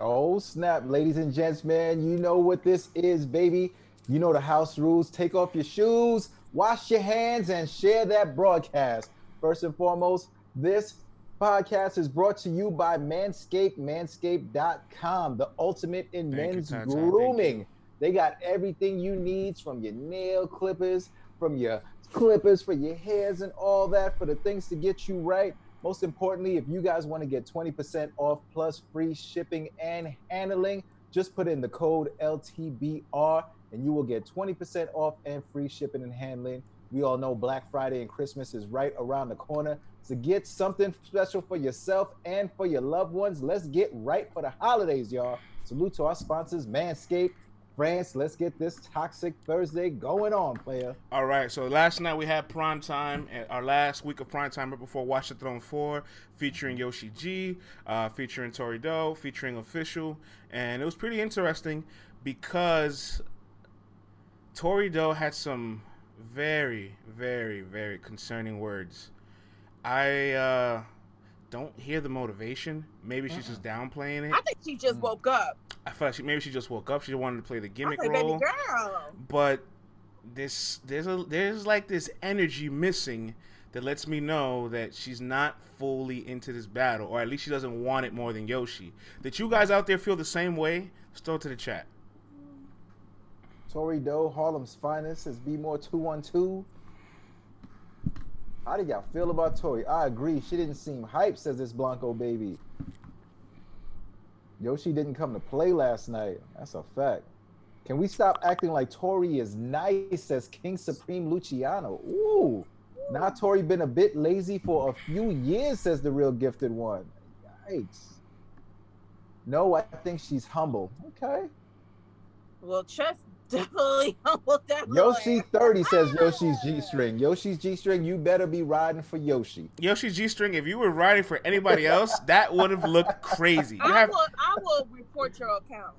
Oh snap, ladies and gents, man! You know what this is, baby. You know the house rules. Take off your shoes, wash your hands, and share that broadcast. First and foremost, this podcast is brought to you by Manscaped, manscaped.com, the ultimate in Thank you, men's Tata. You. grooming. They got everything you need from your nail clippers, from your clippers for your hairs and all that for the things to get you right. Most importantly, if you guys want to get 20% off plus free shipping and handling, just put in the code LTBR and you will get 20% off and free shipping and handling. We all know Black Friday and Christmas is right around the corner. So get something special for yourself and for your loved ones. Let's get right for the holidays, y'all. Salute to our sponsors, Manscaped, France. Let's get this Toxic Thursday going on, player. All right, so last night we had prime time, our last week of prime time right before Watch the Throne 4, featuring Yoshi G, uh, featuring Tori Doe, featuring Official, and it was pretty interesting because Tori Doe had some very, very, very concerning words. I uh, don't hear the motivation. Maybe she's just downplaying it. I think she just mm. woke up. I feel like she, maybe she just woke up. She wanted to play the I gimmick say, baby role girl. but this there's a there's like this energy missing that lets me know that she's not fully into this battle, or at least she doesn't want it more than Yoshi. That you guys out there feel the same way? Just throw to the chat. Tori Doe, Harlem's finest, is B More 212. How do y'all feel about Tori? I agree. She didn't seem hype, says this Blanco baby. Yoshi didn't come to play last night. That's a fact. Can we stop acting like Tori is nice, says King Supreme Luciano? Ooh. Now Tori been a bit lazy for a few years, says the real gifted one. Yikes. No, I think she's humble. Okay. Well, Chess definitely humbled that. Yoshi 30 says Yoshi's G string. Yoshi's G string, you better be riding for Yoshi. Yoshi G string. If you were riding for anybody else, that would have looked crazy. You I have, will. I will report your account.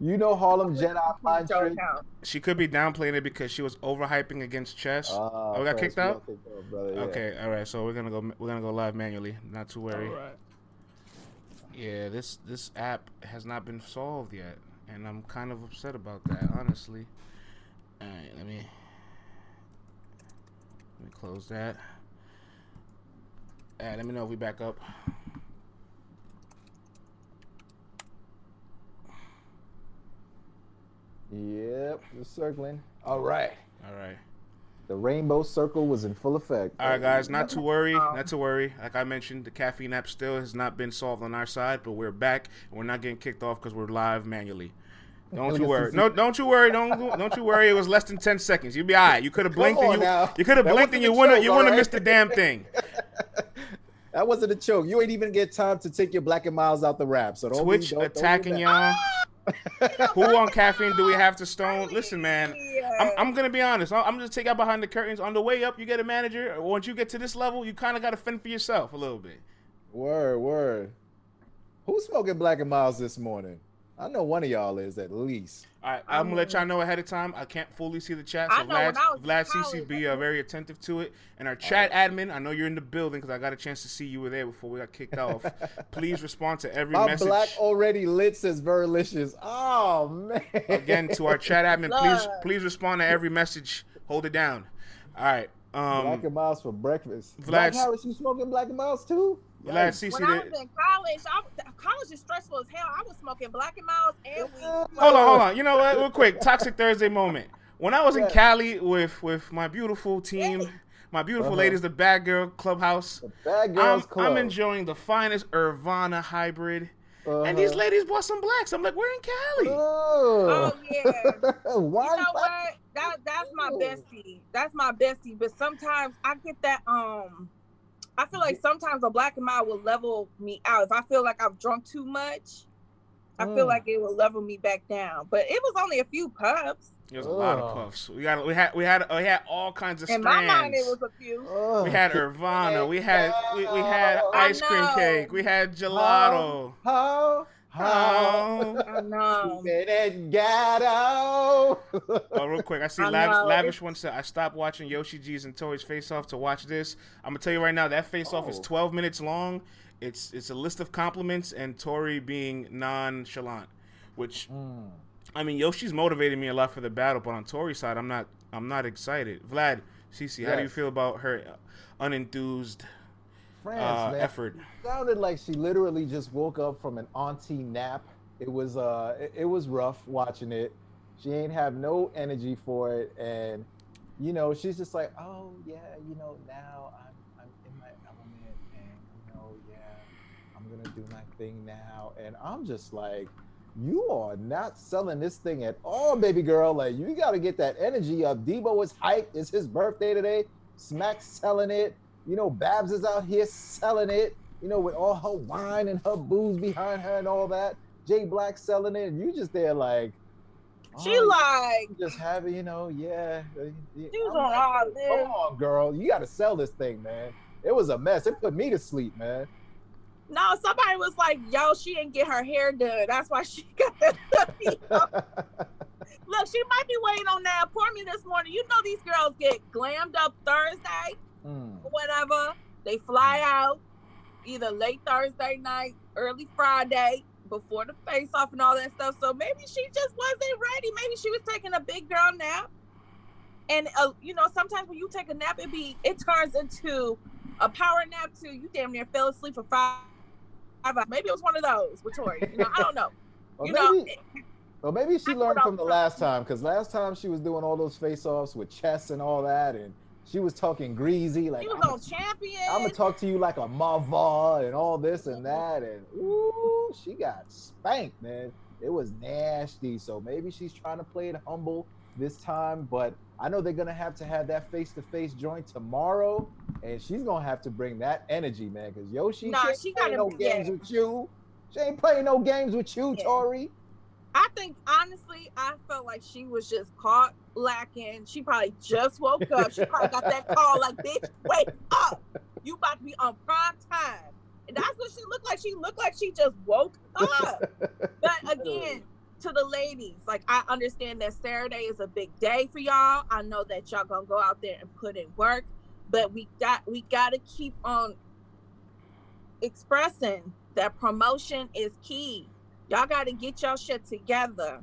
You know Harlem Jedi mind Report trick. she could be downplaying it because she was overhyping against chess. Ah, oh, we got kicked out. kicked out, brother, yeah. Okay, all right. So we're gonna go. We're gonna go live manually. Not to worry. Alright. Yeah, this this app has not been solved yet, and I'm kind of upset about that, honestly. All right, let me let me close that. All right, let me know if we back up. Yep, we're circling. All right. All right, The rainbow circle was in full effect. all right, guys. Not to worry, not to worry. Like I mentioned, the caffeine app still has not been solved on our side, but we're back, and we're not getting kicked off because we're live manually. Don't you worry. No, don't you worry. Don't don't you worry. It was less than ten seconds. You'd be all right. You could have blinked and you now. you could have blinked and you wouldn't you wouldn't have missed the damn thing. That wasn't a choke. You ain't even get time to take your black and milds out the rap. So don't Twitch be, don't, attacking don't y'all. Who on caffeine do we have to stone? Listen, man. I'm, I'm gonna be honest. I'm just take out behind the curtains. On the way up, you get a manager. Once you get to this level, you kind of got to fend for yourself a little bit. Word, word. Who's smoking black and milds this morning? I know one of y'all is at least. All right, I'm gonna let y'all know ahead of time. I can't fully see the chat, so Vlad, when I Vlad college, CCB are very attentive to it. And our chat admin, I know you're in the building because I got a chance to see you were there before we got kicked off. Please respond to every My message. black already lit says Verlicious. Oh man. Again, to our chat admin, please please respond to every message. Hold it down. All right. Um, black and milds for breakfast. Vlad- Black Harris, you smoking black and milds too? Vlad Yikes. CC, When I was in college, I, college is stressful as hell. I was smoking Black and Milds and weed. Hold on, hold on. You know what? Real quick, Toxic Thursday moment. When I was in Cali with with my beautiful team, my beautiful Uh-huh. ladies, the Bad Girl Clubhouse, The Bad I'm, Club. I'm enjoying the finest Irvana hybrid. And these Uh-huh. ladies bought some blacks. I'm like, we're in Cali. Oh, Oh, yeah. Why? You know what? That that's my bestie. That's my bestie. But sometimes I get that um I feel like sometimes a black and mild will level me out. If I feel like I've drunk too much, I feel Mm. like it will level me back down. But it was only a few puffs. It There's a lot of puffs. We got we had we had we had all kinds of In strands. my mind, it was a few. Ugh. we had Irvana. We had we, we had ice cream cake. We had gelato. How? How? Oh. I know. Stupid and ghetto. oh, real quick, I see I Lav- Lavish it's- one said, I stopped watching Yoshi G's and Tori's face off to watch this. I'm gonna tell you right now, that face off is Oh. 12 minutes long. It's it's a list of compliments and Tori being nonchalant, which Mm. I mean Yoshi's motivated me a lot for the battle, but on Tori's side, I'm not I'm not excited. Vlad, CC, how do you feel about her unenthused France, uh, man. effort? sounded like she literally just woke up from an auntie nap. It was uh it, it was rough watching it. She ain't have no energy for it and you know, she's just like, "Oh, yeah, you know, now I'm I'm in my element and you know, yeah, I'm going to do my thing now." And I'm just like, "You are not selling this thing at all, baby girl. Like you got to get that energy up. Debo is hyped. It's his birthday today. Smack's selling it. You know, Babs is out here selling it, you know, with all her wine and her booze behind her and all that. Jay Black selling it, and you just there like, She oh, like, just have it, you know, yeah. She was on oh, all Come on, girl, you got to sell this thing, man. It was a mess. It put me to sleep, man. no, somebody was like, yo, she didn't get her hair done. That's why she got that. Look, she might be waiting on that appointment this morning. You know these girls get glammed up Thursday Mm. whatever. They fly out either late Thursday night, early Friday, before the face off and all that stuff. So maybe she just wasn't ready. Maybe she was taking a big girl nap. And uh, you know, sometimes when you take a nap, it be it turns into a power nap too. You damn near fell asleep for five. five hours. Maybe it was one of those with Tori. You know, I don't know. Or you maybe, know, or maybe she I learned from the last time, because last time she was doing all those face-offs with chess and all that, and she was talking greasy, like she was "I'm on champion. I'm gonna talk to you like a mother and all this and uh-huh. that, and ooh, she got spanked, man. It was nasty. So maybe she's trying to play it humble this time, but I know they're gonna have to have that face-to-face joint tomorrow, and she's gonna have to bring that energy, man. Because Yoshi, Nah, she, gotta no be- games yeah. with you. She ain't playing no games with you, Yeah. Tori. I think honestly, I felt like she was just caught lacking. She probably just woke up. She probably got that call like, "Bitch, wake up! You about to be on prime time." And that's what she looked like. She looked like she just woke up. But again, to the ladies, like I understand that Saturday is a big day for y'all. I know that y'all gonna go out there and put in work, but we got we gotta keep on expressing that promotion is key. Y'all gotta get your shit together.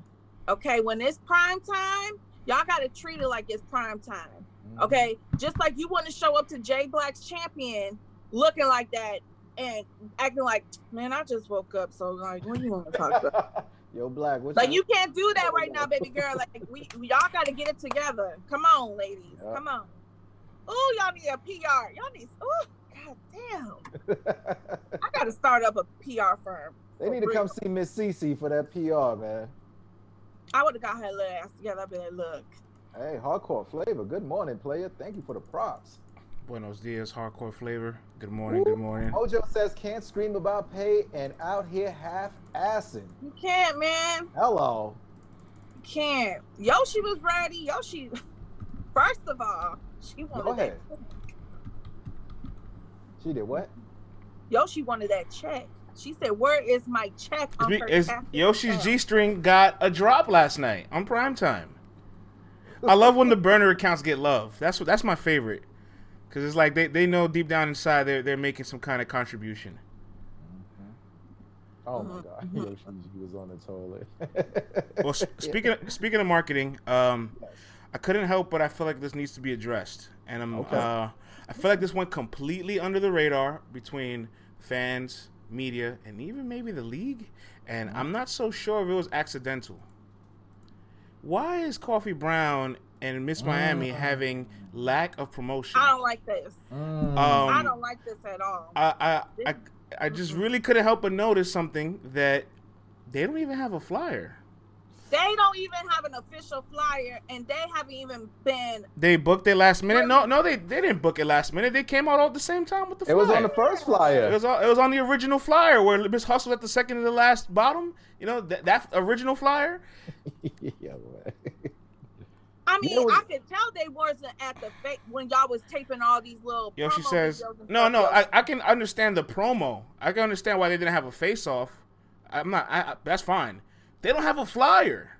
Okay, when it's prime time, y'all gotta treat it like it's prime time. Mm-hmm. Okay, just like you want to show up to Jay Black's champion looking like that and acting like, man, I just woke up. So like, what do you want to talk about? Yo, Black, what Like you can't do that right now, baby girl. Like we, y'all got to get it together. Come on, ladies. Yeah. Come on. Oh, y'all need a PR. Y'all need. Oh, god damn. I got to start up a PR firm. They oh, need to come see Miss Cece for that PR, man. I would have got her little ass together. I'd be like, look. Hey, hardcore flavor. Good morning, player. Thank you for the props. Buenos dias, hardcore flavor. Good morning, good morning. Mojo says can't scream about pay and out here half assing. You can't, man. Hello. You can't. Yoshi was ready. Yoshi, first of all, she wanted Go that. ahead. She did what? Yoshi wanted that check. She said, "Where is my check?" On her It's, Yoshi's? G string got a drop last night on primetime. I love when the burner accounts get love. That's what that's my favorite. Cause it's like they, they know deep down inside they're they're making some kind of contribution. Oh my Mhm, god. mhm. Yoshi was on the toilet. Well, s- speaking of, speaking of marketing, um, I couldn't help but I feel like this needs to be addressed, and I'm Okay. uh, I feel like this went completely under the radar between fans, media, and even maybe the league, and I'm not so sure if it was accidental. Why is Coffee Brown and Miss Miami Mm. having lack of promotion? I don't like this. Mm. I Um, don't like this at all. I, I, I, I just really couldn't help but notice something that they don't even have a flyer. They don't even have an official flyer, and they haven't even been. They booked it last minute. No, no, they, they didn't book it last minute. They came out all at the same time with the Flyer. it was on the first flyer. It was, all, it was on the original flyer where Miss Hustle at the second to the last bottom. You know that that original flyer. yeah, man. I You mean, know I could tell they wasn't at the fake when y'all was taping all these little. Yo, she says, no, no. I, I can understand the promo. I can understand why they didn't have a face off. I'm not. I, I, that's fine. They don't have a flyer.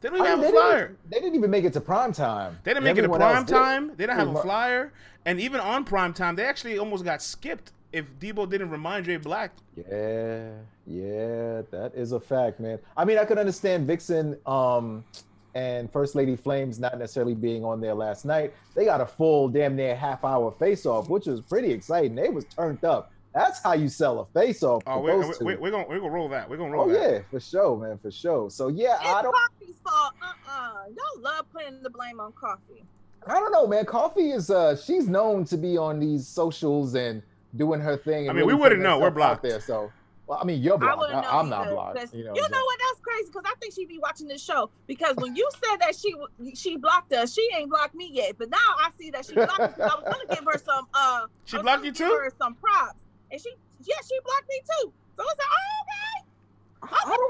They don't even I have a they didn't- flyer. They didn't even make it to prime time. They didn't make it to prime else did. time. They didn't have a flyer, and even on prime time, they actually almost got skipped if Debo didn't remind Dre Black. Yeah, yeah, that is a fact, man. I mean, I could understand Vixen um, and First Lady Flames not necessarily being on there last night. They got a full, damn near half hour face off, which was pretty exciting. They was turned up. That's how you sell a face off. Oh, we're, we're, we're, we're gonna we're gonna roll that. We're gonna roll Oh that. yeah, for sure, man, for sure. So yeah, It's I don't, Coffee's fault. Uh-uh. Y'all love putting the blame on coffee. I don't know, man. Coffee is, uh, she's known to be on these socials and doing her thing. And I mean, we wouldn't know. We're blocked. there. So, well, I mean, you're blocked. wouldn't I am not blocked. You know, you what know what? That's crazy because I think she'd be watching this show. Because when you said that she she blocked us, she ain't blocked me yet. But now I see that she blocked us. 'cause I was gonna give her some. Uh, She blocked gonna you give too? Her some props, and she yeah she blocked me too. So it's like oh, okay. I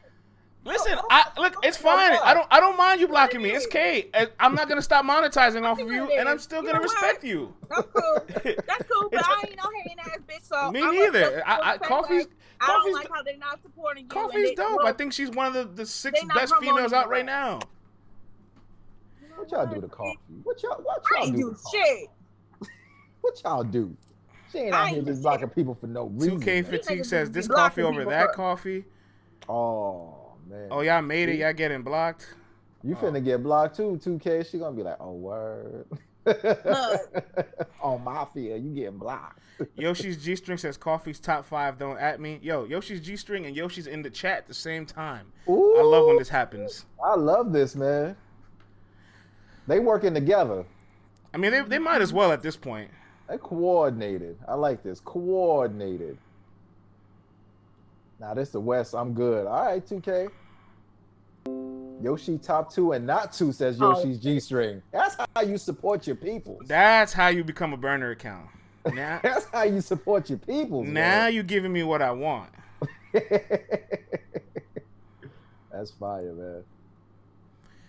Listen, I look. It's fine. I don't. I don't mind you blocking me. It's is. okay. I- I'm not gonna stop monetizing off of you, and I'm still gonna know what? respect you. That's cool. That's cool. But I ain't no hating ass bitch. So Me neither. I, I, gonna coffee's I don't like how they're not supporting you. coffee's they- dope. well, I think she's one of the, the six best females out right right. now. what y'all do to coffee? What y'all, what y'all ain't do? do to shit. What y'all do? She ain't I out ain't here just blocking people for no reason. 2K man. fatigue niggas says this coffee over that for- coffee. Oh man. Oh y'all made it. Y'all getting blocked. You finna get blocked too, 2K. She gonna be like, oh word. On Mafia, you getting blocked. Yoshi's G string says coffee's top five. Don't at me. Yo, Yoshi's G string and Yoshi's in the chat at the same time. Ooh, I love when this happens. I love this, man. They working together. I mean, they, they might as well at this point. Coordinated. I like this. Coordinated. Now this is the West. I'm good. All right, 2K. Yoshi top two and not two says Oh. Yoshi's G string. That's how you support your people. That's how you become a burner account. Now, That's how you support your people. now you're giving me what I want. That's fire, man.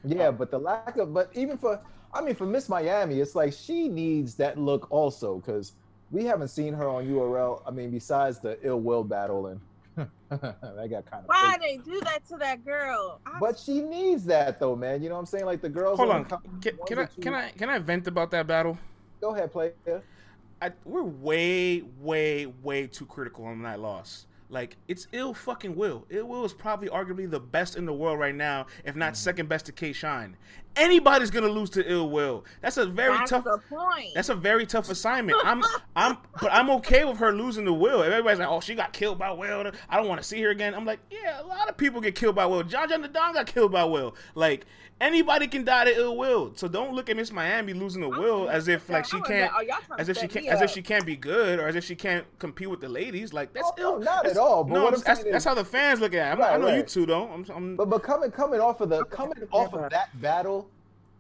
Yeah, but the lack of, but even for, I mean, for Miss Miami, it's like she needs that look also because we haven't seen her on URL. I mean, besides the ill will battle and that got kind of. Why they do that to that girl? I, But she needs that though, man. You know what I'm saying? Like the girls. Hold on on. Can, can I that you- can I can I vent about that battle? Go ahead, player. I, we're way, way, way too critical on that loss. Like it's ill fucking will. Ill will is probably arguably the best in the world right now, if not mm-hmm. second best to K Shine. Anybody's gonna lose to ill will. That's a very that's tough. point. That's a very tough assignment. I'm, I'm, but I'm okay with her losing to Will. Everybody's like, "Oh, she got killed by Will. I don't want to see her again." I'm like, "Yeah, a lot of people get killed by Will. John John the Don got killed by Will. Like anybody can die to ill will. So don't look at Miss Miami losing to Will as if like she can't, oh, as if she can't, as if she can't be good or as if she can't compete with the ladies. Like that's Oh, no, ill. not at all, but no, what I'm that's, saying that's how the fans look at it. I'm not- I Right, know you right. two don't. I'm, I'm But but coming coming off of the coming off of that battle,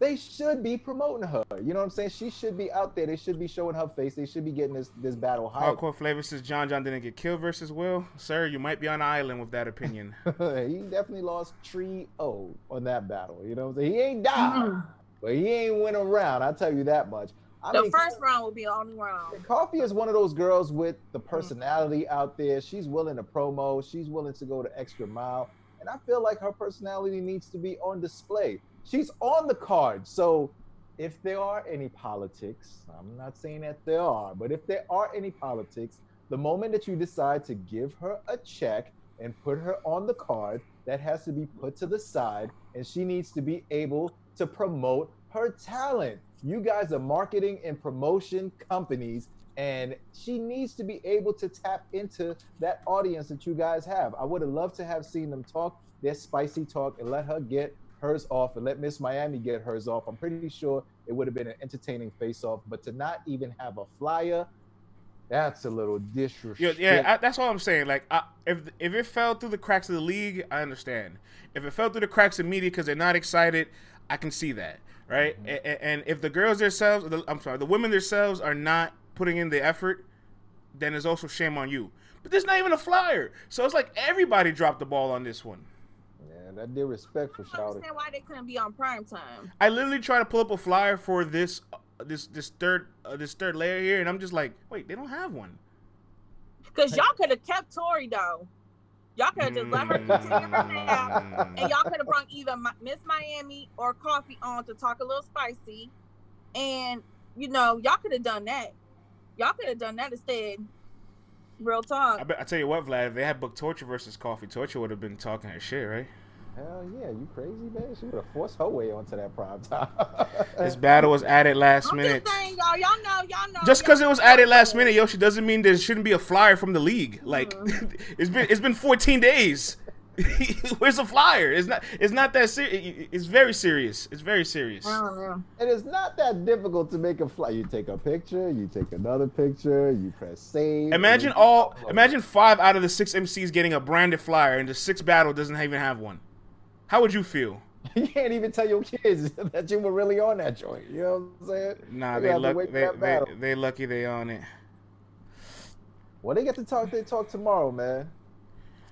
they should be promoting her. You know what I'm saying? She should be out there. They should be showing her face. They should be getting this this battle hype. Hardcore Flavor says John John didn't get killed versus Will. Sir, you might be on an island with that opinion. he definitely lost 3 0 on that battle. You know what I'm saying? He ain't died, mm-hmm. but he ain't went around. I'll tell you that much. I The mean, first round will be the only round. Coffee is one of those girls with the mm. personality out there. She's willing to promo. She's willing to go the extra mile. And I feel like her personality needs to be on display. She's on the card. So if there are any politics, I'm not saying that there are, but if there are any politics, the moment that you decide to give her a check and put her on the card, that has to be put to the side, and she needs to be able to promote her talent. You guys are marketing and promotion companies, and she needs to be able to tap into that audience that you guys have. I would have loved to have seen them talk their spicy talk and let her get hers off and let Miss Miami get hers off. I'm pretty sure it would have been an entertaining face off, but to not even have a flyer, that's a little Yeah, yeah, I, that's all I'm saying. Like, I, if if it fell through the cracks of the league, I understand. If it fell through the cracks of media because they're not excited, I can see that, right? Mm-hmm. And, and if the girls themselves, the, I'm sorry, the women themselves are not putting in the effort, then there's also shame on you. But there's not even a flyer, so it's like everybody dropped the ball on this one. Yeah, that disrespectful I don't shouting. understand why they couldn't be on prime time. I literally tried to pull up a flyer for this uh, this this third uh, this third layer here, and I'm just like, wait, they don't have one. Because y'all could have kept Tori though. Y'all could have just let her continue her nap, Mm. and y'all could have brought either Miss Miami or Coffee on to talk a little spicy, and you know y'all could have done that. Y'all could have done that instead. Real talk. I, bet, I tell you what, Vlad, if they had booked Torture versus Coffee, Torture would have been talking her shit, right? Hell yeah, you crazy, man? She would have forced her way onto that prime time. This battle was added last I'm minute. just saying, y'all. Y'all know. Y'all know. Just because it was added last minute, Yoshi, doesn't mean there shouldn't be a flyer from the league. Like, Mm-hmm. it's been it's been 14 days. Where's the flyer? It's not it's not that serious. It's very serious. It's very serious. I don't know. It is not that difficult to make a flyer. You take a picture, you take another picture, you press save. Imagine all. upload. Imagine five out of the six MCs getting a branded flyer, and the sixth battle doesn't even have one. How would you feel? You can't even tell your kids that you were really on that joint. You know what I'm saying? Nah, they luck. They, they they lucky they on it. Well, they get to talk. They talk tomorrow, man.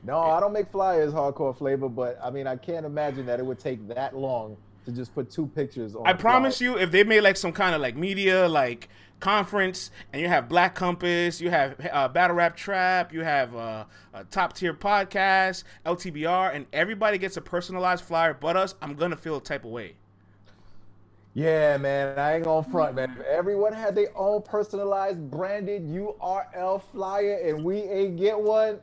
No, I don't make flyers hardcore flavor, but I mean, I can't imagine that it would take that long to just put two pictures on. I promise you, if they made like some kind of like media like conference, and you have Black Compass, you have uh, Battle Rap Trap, you have uh, a top tier podcast, LTBR, and everybody gets a personalized flyer, but us, I'm gonna feel a type of way. Yeah, man, I ain't gonna front, man. If everyone had their own personalized branded URL flyer and we ain't get one,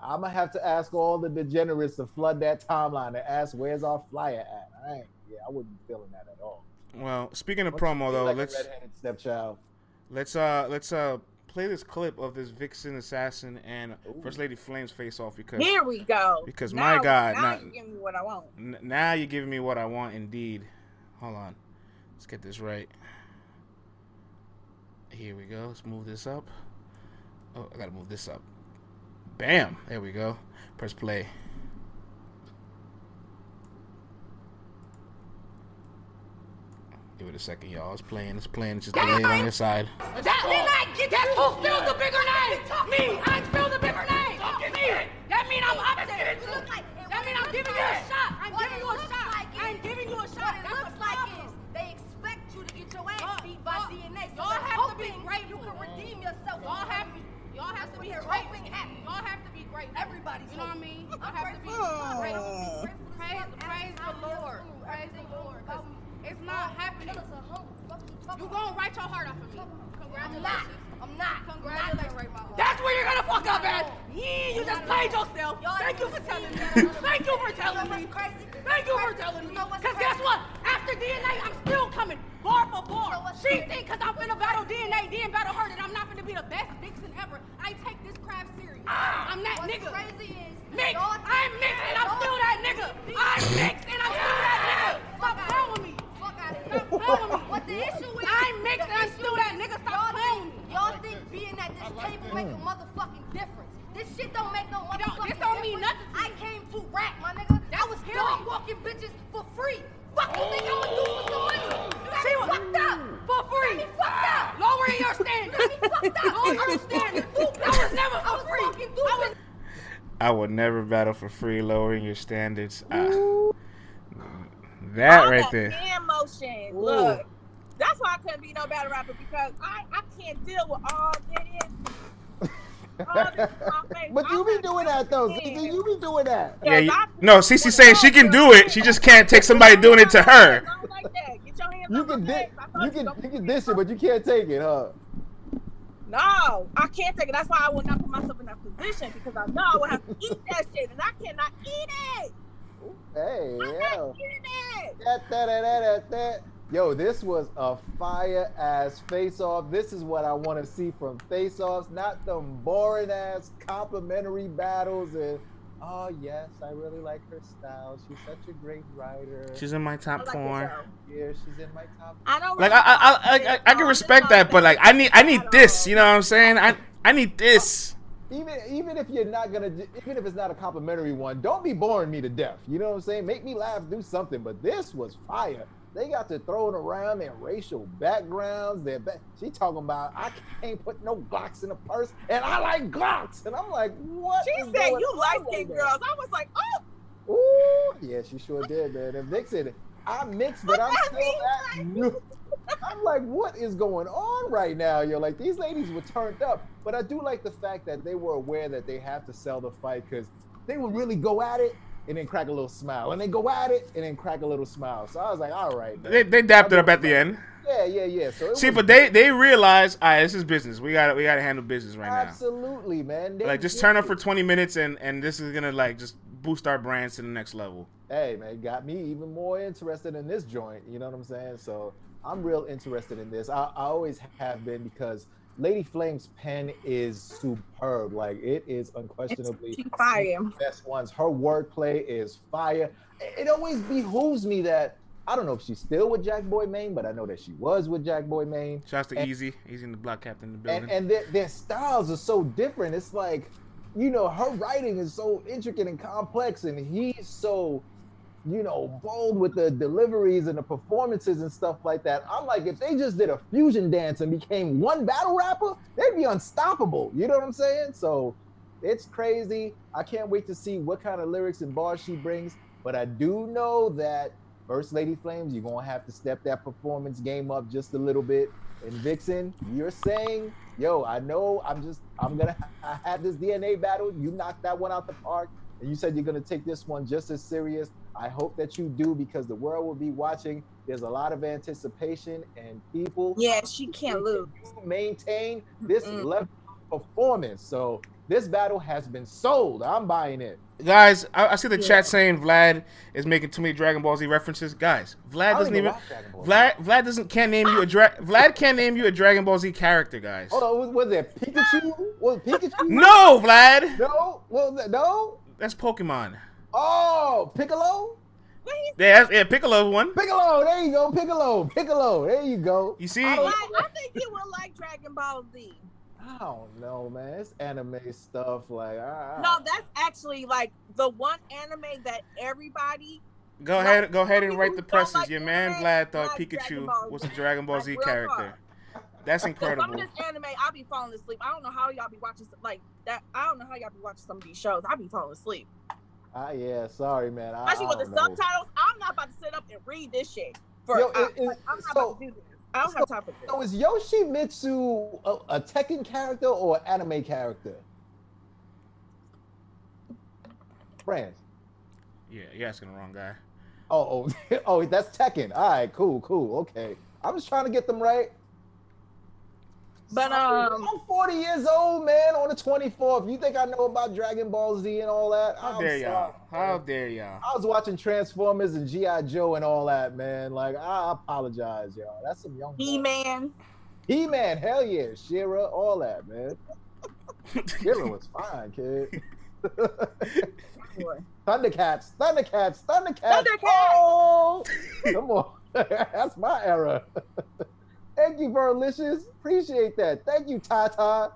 I'm gonna have to ask all the degenerates to flood that timeline and ask where's our flyer at. I ain't, yeah, I wouldn't be feeling that at all. Well, speaking of Don't promo though, like let's redheaded stepchild. let's uh let's uh play this clip of this Vixen assassin and Ooh. First Lady Flames face off because Here we go. Because Now- my God, now not- you give me what I want. N- now you're giving me what I want, indeed. Hold on. Let's get this right. Here we go. Let's move this up. Oh, I gotta move this up. Bam! There we go. Press play. Give it a second, y'all. It's playing. It's playing. It's just delayed on your side. That, then I get that who still the bigger name? Me, I'm still the bigger name. Me. That mean I'm up there. That mean I'm giving you a shot. I'm giving you a shot. like I'm giving you a shot. What it looks like is they expect you to get your ass beat by DNA. So mm-hmm. mm-hmm. y'all have to be hoping grateful. You can redeem yourself. Y'all have to, y'all have to be we are grateful. Y'all have to be grateful. Everybody's You know what I mean? Y'all have to be grateful. to Praise, fuck praise Adam the Lord. Praise the Lord. About 'cause me. It's not happening. Killers are humble. Fuck you gonna write your heart off of me. I'm not. Congratulations. I'm not. I'm not Congratulations. gonna write my heart. That's where you're gonna fuck up at. Yeah, you just played yourself. Thank you for telling me. Thank you for telling me. crazy? Thank you for telling me. You know what's Cause guess what? After DNA, I'm still coming bar for bar. She think cause I'm finna battle DNA, then battle her, that I'm not finna be the best Vixen ever. I take this craft serious. Ah! I'm that nigga. crazy is Mix. y'all I'm mixed and I'm still that nigga. I'm mixed and I'm still that nigga. Stop playing with me. Fuck out of Stop here. playing with me. What the issue is? I'm mixed the and I'm still that is nigga. y'all Stop playing think- Y'all think being at this table make a motherfucking difference. This shit don't make no don't- motherfucking this don't mean difference. nothing to I came to rap, my nigga. I That's was period. dog walking bitches for free. Fuck you think I'ma do for some money? You got She me was- fucked up. For free. You got me fucked up. Lowering your standards. You got me fucked up. Lower your standards. I was never I for was free. fucking I was. I would never battle for free, lowering your standards. Ah. That All right that there. hand motion. Ooh. Look, that's why I couldn't be no battle rapper because I, I can't deal with all this. all this in my face. but you I'm be doing that though. doing CC, it. you be doing that. Yeah, you, I- no, Cece saying she can do it. She just can't take somebody doing it to her. Like that. Get your hands You can di- face. I thought you can you can dish it, but you can't take it, huh? No, I can't take it. That's why I will not put myself in that position because I know I will have to eat that shit, and I cannot eat it. Hey, I'm yeah. not eating it. Da, da, da, da, da, da. Yo, this was a fire ass face off. This is what I want to see from face offs, not them boring ass complimentary battles. And oh, yes, I really like her style. She's such a great writer. She's in my top four. though. yeah, she's in my top. I don't Like really I, I, I, I, I can respect that, but like I need, I need this. You know what I'm saying? I, I need this. Even even if you're not gonna, even if it's not a complimentary one, don't be boring me to death. You know what I'm saying? Make me laugh, do something. But this was fire. They got to throwing around their racial backgrounds. Their ba- she talking about I can't put no Glocks in a purse, and I like Glocks, and I'm like, what? She said you right skinned girls. I was like, oh, Ooh, yeah, she sure did, man. And Vic said, I'm mixed, but I'm still that new. I'm like, what is going on right now? Yo, like these ladies were turned up, but I do like the fact that they were aware that they have to sell the fight because they would really go at it and then crack a little smile, and then go at it and then crack a little smile. So I was like, all right, man. They, they dapped it up at the end. yeah, yeah, yeah. So it See, was but they they realize, all right, this is business. We got to we got to handle business right now. absolutely, man. They Like, just did turn up for 20 minutes, and and this is gonna like just boost our brands to the next level. Hey man, got me even more interested in this joint. You know what I'm saying? So I'm real interested in this. I, I always have been because Lady Flame's pen is superb. Like it is unquestionably fire. the best ones. Her wordplay is fire. It it always behooves me that I don't know if she's still with Jack Boy Maine, but I know that she was with Jack Boy Maine. Shouts to And- Easy, Easy in the block captain in the building. and and their, their styles are so different. It's like, you know, her writing is so intricate and complex, and he's so, you know, bold with the deliveries and the performances and stuff like that. I'm like, if they just did a fusion dance and became one battle rapper, they'd be unstoppable. You know what I'm saying? So it's crazy. I can't wait to see what kind of lyrics and bars she brings. But I do know that First Lady Flames, you're gonna have to step that performance game up just a little bit. And Vixen, you're saying, yo, I know I'm just I'm gonna I had this DNA battle. You knocked that one out the park, and you said you're gonna take this one just as serious. I hope that you do because the world will be watching. There's a lot of anticipation and people Yeah, she can't lose. maintain this Mm-mm. level of performance. So this battle has been sold. I'm buying it. Guys, I, I see the Yeah. chat saying Vlad is making too many Dragon Ball Z references. Guys, Vlad doesn't even even. watch Dragon Ball. Vlad Vlad doesn't can't name you a dra- Vlad can't name you a Dragon Ball Z character, guys. Hold on, was, was it Pikachu? Was Pikachu? No, Vlad. No, was no? That's Pokemon. Oh, Piccolo? What Yeah, yeah, Piccolo one. Piccolo, there you go, Piccolo, Piccolo, there you go. You see, I like, I think you would like Dragon Ball Z. I don't know, man. It's anime stuff. Like, I, No, that's actually like the one anime that everybody go Like, ahead, go ahead and write the presses. like Your man anime Vlad thought like Pikachu Ball was a Z. Dragon Ball Z real character. That's Cause some incredible. of this anime, I be falling asleep. I don't know how y'all be watching some- like that. I don't know how y'all be watching some of these shows. I'll be falling asleep, Ah, yeah, sorry, man. I, especially I with the know. subtitles. I'm not about to sit up and read this shit for. Yo, I, it- it- like, I'm not so- about to do this. I don't have time for this. So is Yoshimitsu a, a Tekken character or an anime character? Friends. Yeah, you're asking the wrong guy. Oh, oh, oh, that's Tekken. All right, cool, cool, okay. I'm just trying to get them right. But, um, I'm 40 years old, man. On the 24th, you think I know about Dragon Ball Z and all that? How I'm dare y'all? How man. dare y'all? I was watching Transformers and GI Joe and all that, man. Like, I apologize, y'all. That's some young. He Man. He Man, hell yeah, She-Ra, all that, man. She-Ra was fine, kid. Thundercats, Thundercats, Thundercats. Thundercats! Oh, come on, that's my era. Thank you, Verlicious. Appreciate that. Thank you, Tata.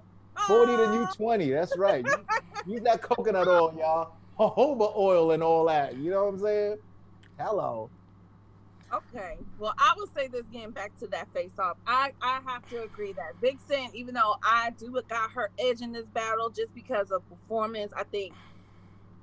40 to new 20. That's right. Use- that coconut oil, y'all. Jojoba oil and all that. You know what I'm saying? Hello. Okay. Well, I will say this getting back to that face off. I, I have to agree that Vixen, even though I do got her edge in this battle just because of performance, I think,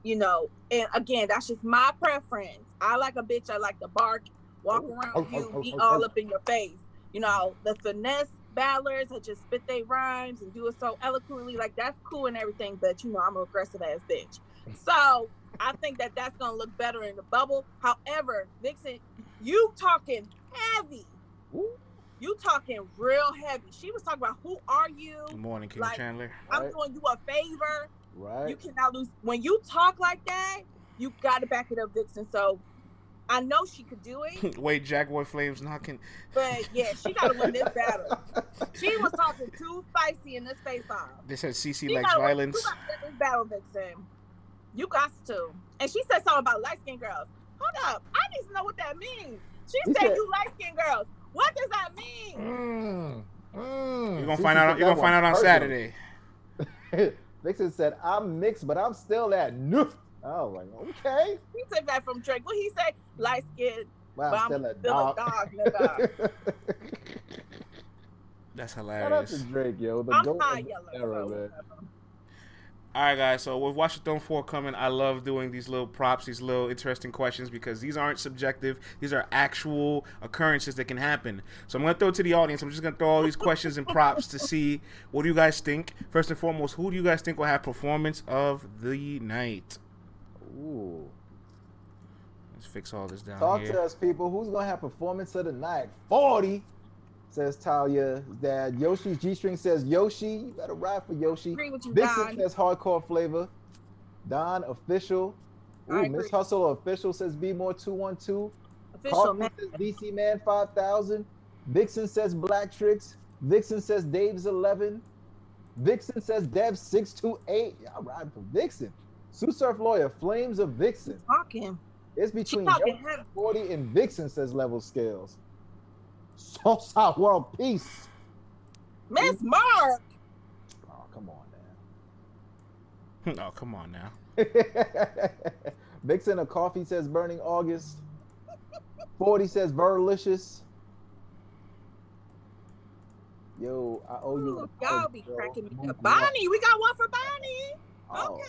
you know, and again, that's just my preference. I like a bitch I like to bark, walk Oh, around oh, you, oh, be oh, all oh. up in your face. You know, the finesse battlers that just spit their rhymes and do it so eloquently, like that's cool and everything, but you know, I'm an aggressive ass bitch. So I think that that's gonna look better in the bubble. However, Vixen, you talking heavy. Ooh. You talking real heavy. She was talking about who are you? Good morning, King Like- Chandler. I'm Right. doing you a favor. Right. You cannot lose. When you talk like that, you got to back it up, Vixen. So I know she could do it, Wait, Jackboy Flames knocking. but yeah, she got to win this battle. She was talking too spicy in this face off. They said CC She likes gotta win- violence. You got to win this battle, Vixen. You got to. And she said something about light skinned girls. Hold up. I need to know what that means. She You said said- you light skinned girls. What does that mean? Mm, mm. You're gonna find out. You're gonna find out on. Saturday. Vixen said, I'm mixed, but I'm still that noof. I was like, okay. He took that from Drake. What he say? Light skinned, Well, but I'm I'm a still a dog. dog, nigga. That's Shout out hilarious. to Drake, yo. The I'm goat high of the yellow. era, man. All right, guys. So with Watch the Throne four coming, I love doing these little props, these little interesting questions because these aren't subjective. These are actual occurrences that can happen. So I'm gonna throw it to the audience. I'm just gonna throw all these questions and props to see what do you guys think. First and foremost, who do you guys think will have performance of the night? Ooh. Let's fix all this down Talk here. to us, people. Who's gonna have performance of the night? 40 says Talia. Dad Yoshi's G string says Yoshi. You better ride for Yoshi. Agree with you, Vixen Don. says hardcore flavor. Don official. I Ooh, agree. Miss Hustle official says B more 212. Official Carlton man. says DC Man 5000. Vixen says Black Tricks. Vixen says Dave's 11. Vixen says Dev 628. Y'all riding for Vixen. Sue Surf Lawyer, Flames of Vixen. Talking. It's between talking Yoshi 40 and Vixen says level scales. Southside World Peace. Miss Mark. Oh, come on, man. oh, come on now. Vixen of Coffee says Burning August. 40 says Verlicious. Yo, I owe you. Ooh, an y'all be cracking me up. Bonnie, we got one for Bonnie. Oh, Okay.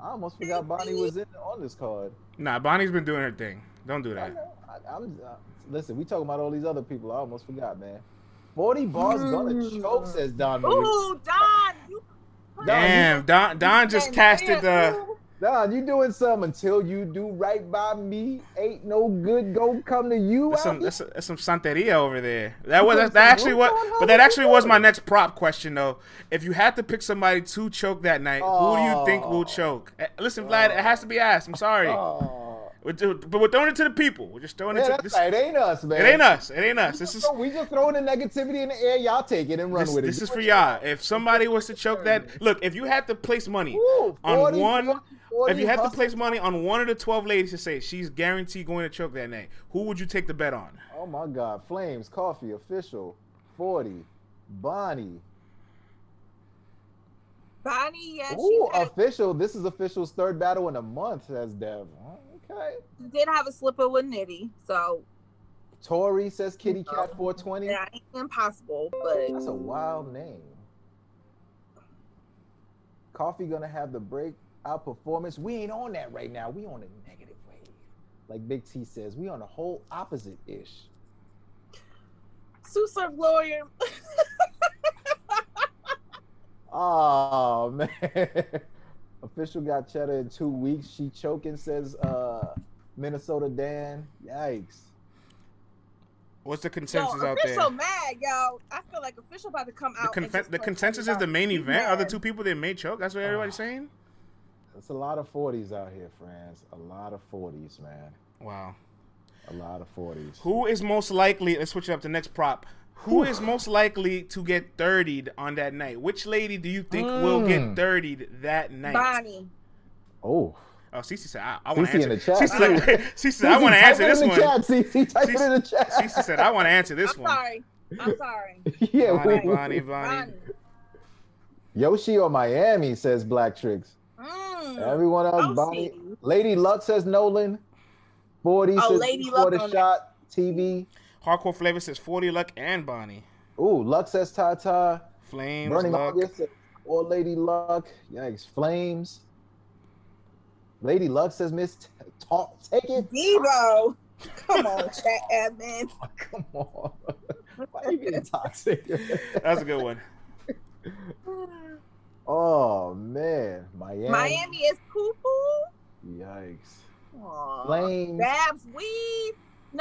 I almost forgot Bonnie was in on this card. Nah, Bonnie's been doing her thing. Don't do I that. know. I, am uh, listen. We talking about all these other people. I almost forgot, man. Forty bars gonna Mm. choke, says Don. Ooh, Don, you. Don, Damn, Don Don just casted then, the. Don, you doing something until you do right by me. Ain't no good go come to you. That's out some, that's, that's some santeria over there. That was that, that actually was, but that actually was my next prop question though. If you had to pick somebody to choke that night, who do you think will Oh. choke? Eh, Listen, Vlad, it has to be asked. I'm sorry, Oh. We're do- but we're throwing it to the people. We're just throwing Yeah, it to that's this. right. It ain't us, man. It ain't us. It ain't us. This is So we just throwing the negativity in the air. Y'all take it and run this, with it. this Do is for you y'all. want. If somebody was to choke that, look, if you had to place money Ooh, on one, 40, 40 if you had to place money on one of the twelve ladies to say she's guaranteed going to choke that night, who would you take the bet on? Oh my God! Flames, coffee, official, forty, Bonnie. Bonnie, yeah, Ooh, official. This is official's third battle in a month, says Dev. Okay. did have a slipper with Nitty, so Tori says Kitty Cat 420. that ain't impossible. But That's a wild name. Coffee gonna have the breakout performance. We ain't on that right now. We on a negative wave. Like Big T says, we on a whole opposite ish. Sue Surf lawyer. Oh man. Official got cheddar in two weeks. She choking, says uh Minnesota Dan. Yikes. What's the consensus Yo, consensus out there? official mad, yo. I feel like official about to come out. and confen- the start consensus is the main he's event. Are the two people that may choke? That's what everybody's saying. It's a lot of 40s out here, friends. A lot of 40s, man. Wow. A lot of 40s. Who is most likely? Let's switch it up to next prop. Who is most likely to get 30'd on that night? Which lady do you think will get Mm. 30'd that night? Bonnie. Oh. Oh, Cece said, I, I want to Cece answer. in the chat, Cece, like. Cece said, I want to Type answer it this in one. the chat, CC. Type it in the chat. Cece said, I want to answer this I'm one. sorry. I'm sorry. yeah, Bonnie, we- Bonnie, Bonnie. Bonnie. Yoshi or Miami says Black Tricks. Mm. Everyone else, Oh, Bonnie. see. Lady Luck says Nolan. 40 Oh, says Lady before Luck the on shot. TV. Hardcore Flavor says 40 Luck and Bonnie. Ooh, Luck says Tata. Flames, Burning Luck. August says or Lady Luck. Yikes. Flames. Lady Luck says Miss T- Talk. Take it. Debo. Come on, chat admin. Come on. Why are you getting toxic? That's a good one. oh man. Miami. Miami is poo poo. Yikes. Flames. Babs weed.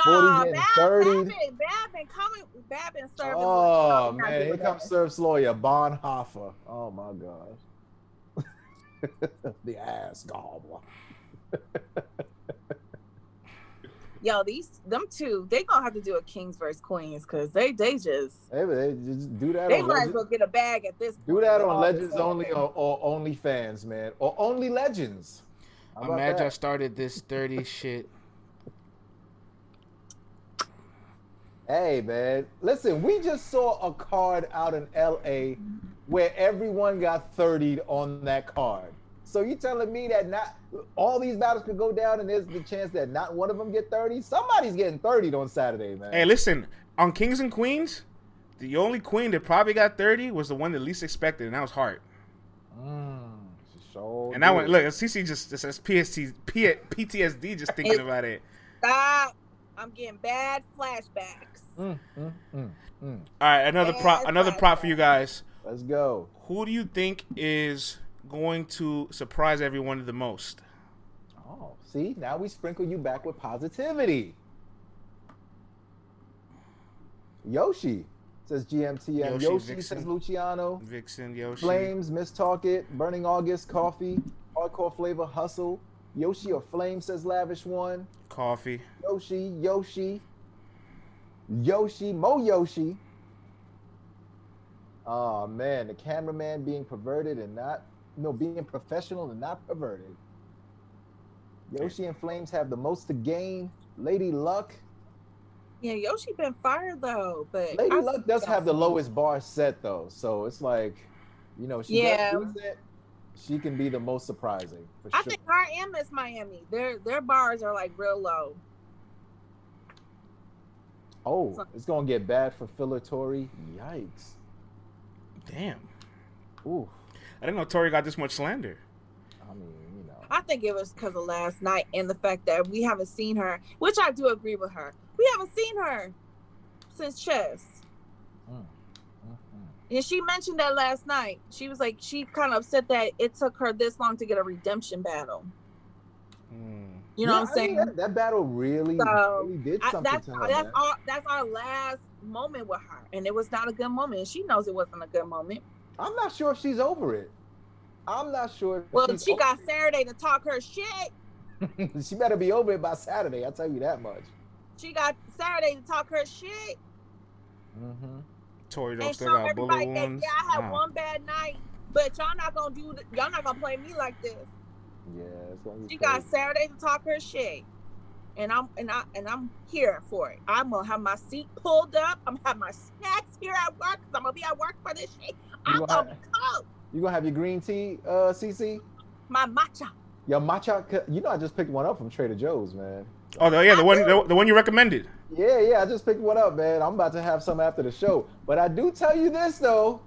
40 Nah, getting Babs, 30. Bab been, Bab been coming. Bab been serving. Oh We're man, here that. comes Surf's lawyer, Bonhoeffer. Oh my gosh. the ass gobbler. Yo, these them two, they gonna have to do a Kings versus Queens because they they just Hey, they just do that they on might as well get a bag at this. Do that on Legends only or, or Only Fans, man. Or Only Legends. How I'm about mad I that? started this 30 shit. Hey man, listen, we just saw a card out in LA where everyone got 30 on that card. So you telling me that not all these battles could go down and there's the chance that not one of them get 30? Somebody's getting 30 on Saturday, man. Hey, listen, on Kings and Queens, the only queen that probably got 30 was the one that least expected, and that was Hart. Mm, she sure And that one, look, CC just it says PST, P, PTSD just thinking about it. Stop! I'm getting bad flashbacks. Mm, mm, mm, mm. All right, another prop, another yes, prop for you guys. Let's go. Who do you think is going to surprise everyone the most? Oh, see, now we sprinkle you back with positivity. Yoshi says GMTM. Yoshi, Yoshi, says Luciano. Vixen, Yoshi. Flames, Miss Talk It, Burning August, Coffee, Hardcore Flavor, Hustle. Yoshi or Flame says Lavish One. Coffee. Yoshi, Yoshi, Yoshi, Mo Yoshi. Oh man, the cameraman being perverted and not no being professional and not perverted. Yoshi and Flames have the most to gain. Lady Luck. Yeah, Yoshi been fired though, but Lady I Luck does have the lowest bar set though, so it's like, you know, she Yeah. does it. She can be the most surprising for sure. I sure. think her and Miss Miami, their their bars are like real low. oh, it's gonna get bad for Filler Tory. Yikes. Damn. Ooh. I didn't know Tori got this much slander. I mean, you know. I think it was because of last night and the fact that we haven't seen her, which I do agree with her. We haven't seen her since chess. Mm, mm, mm. And she mentioned that last night. She was like, she kind of upset that it took her this long to get a redemption battle. Hmm. You know Yeah, what I'm I mean, saying? that, that battle really, So, really did I, something that's to her. that's man. our that's our last moment with her, and it was not a good moment. She knows it wasn't a good moment. I'm not sure if she's over it. I'm not sure. If Well, she's she got over Saturday to talk her shit. she better be over it by Saturday. I'll tell you that much. She got Saturday to talk her shit Mm-hmm. Tori and still show got bullet everybody that wounds. yeah, I had Wow. one bad night, but y'all not gonna do th- y'all not gonna play me like this. Yeah, it's gonna be She got. Saturday to talk her shit. And I'm and I and I'm here for it. I'm gonna have my seat pulled up. I'm gonna have my snacks here at work. 'cause I'm gonna be at work for this shit. I'm gonna gonna go. You gonna have your green tea, uh, CC? My matcha. Your matcha. You know, I just picked one up from Trader Joe's, man. Oh, yeah, the one, the, the one you recommended. Yeah, yeah, I just picked one up, man. I'm about to have some after the show. But I do tell you this though.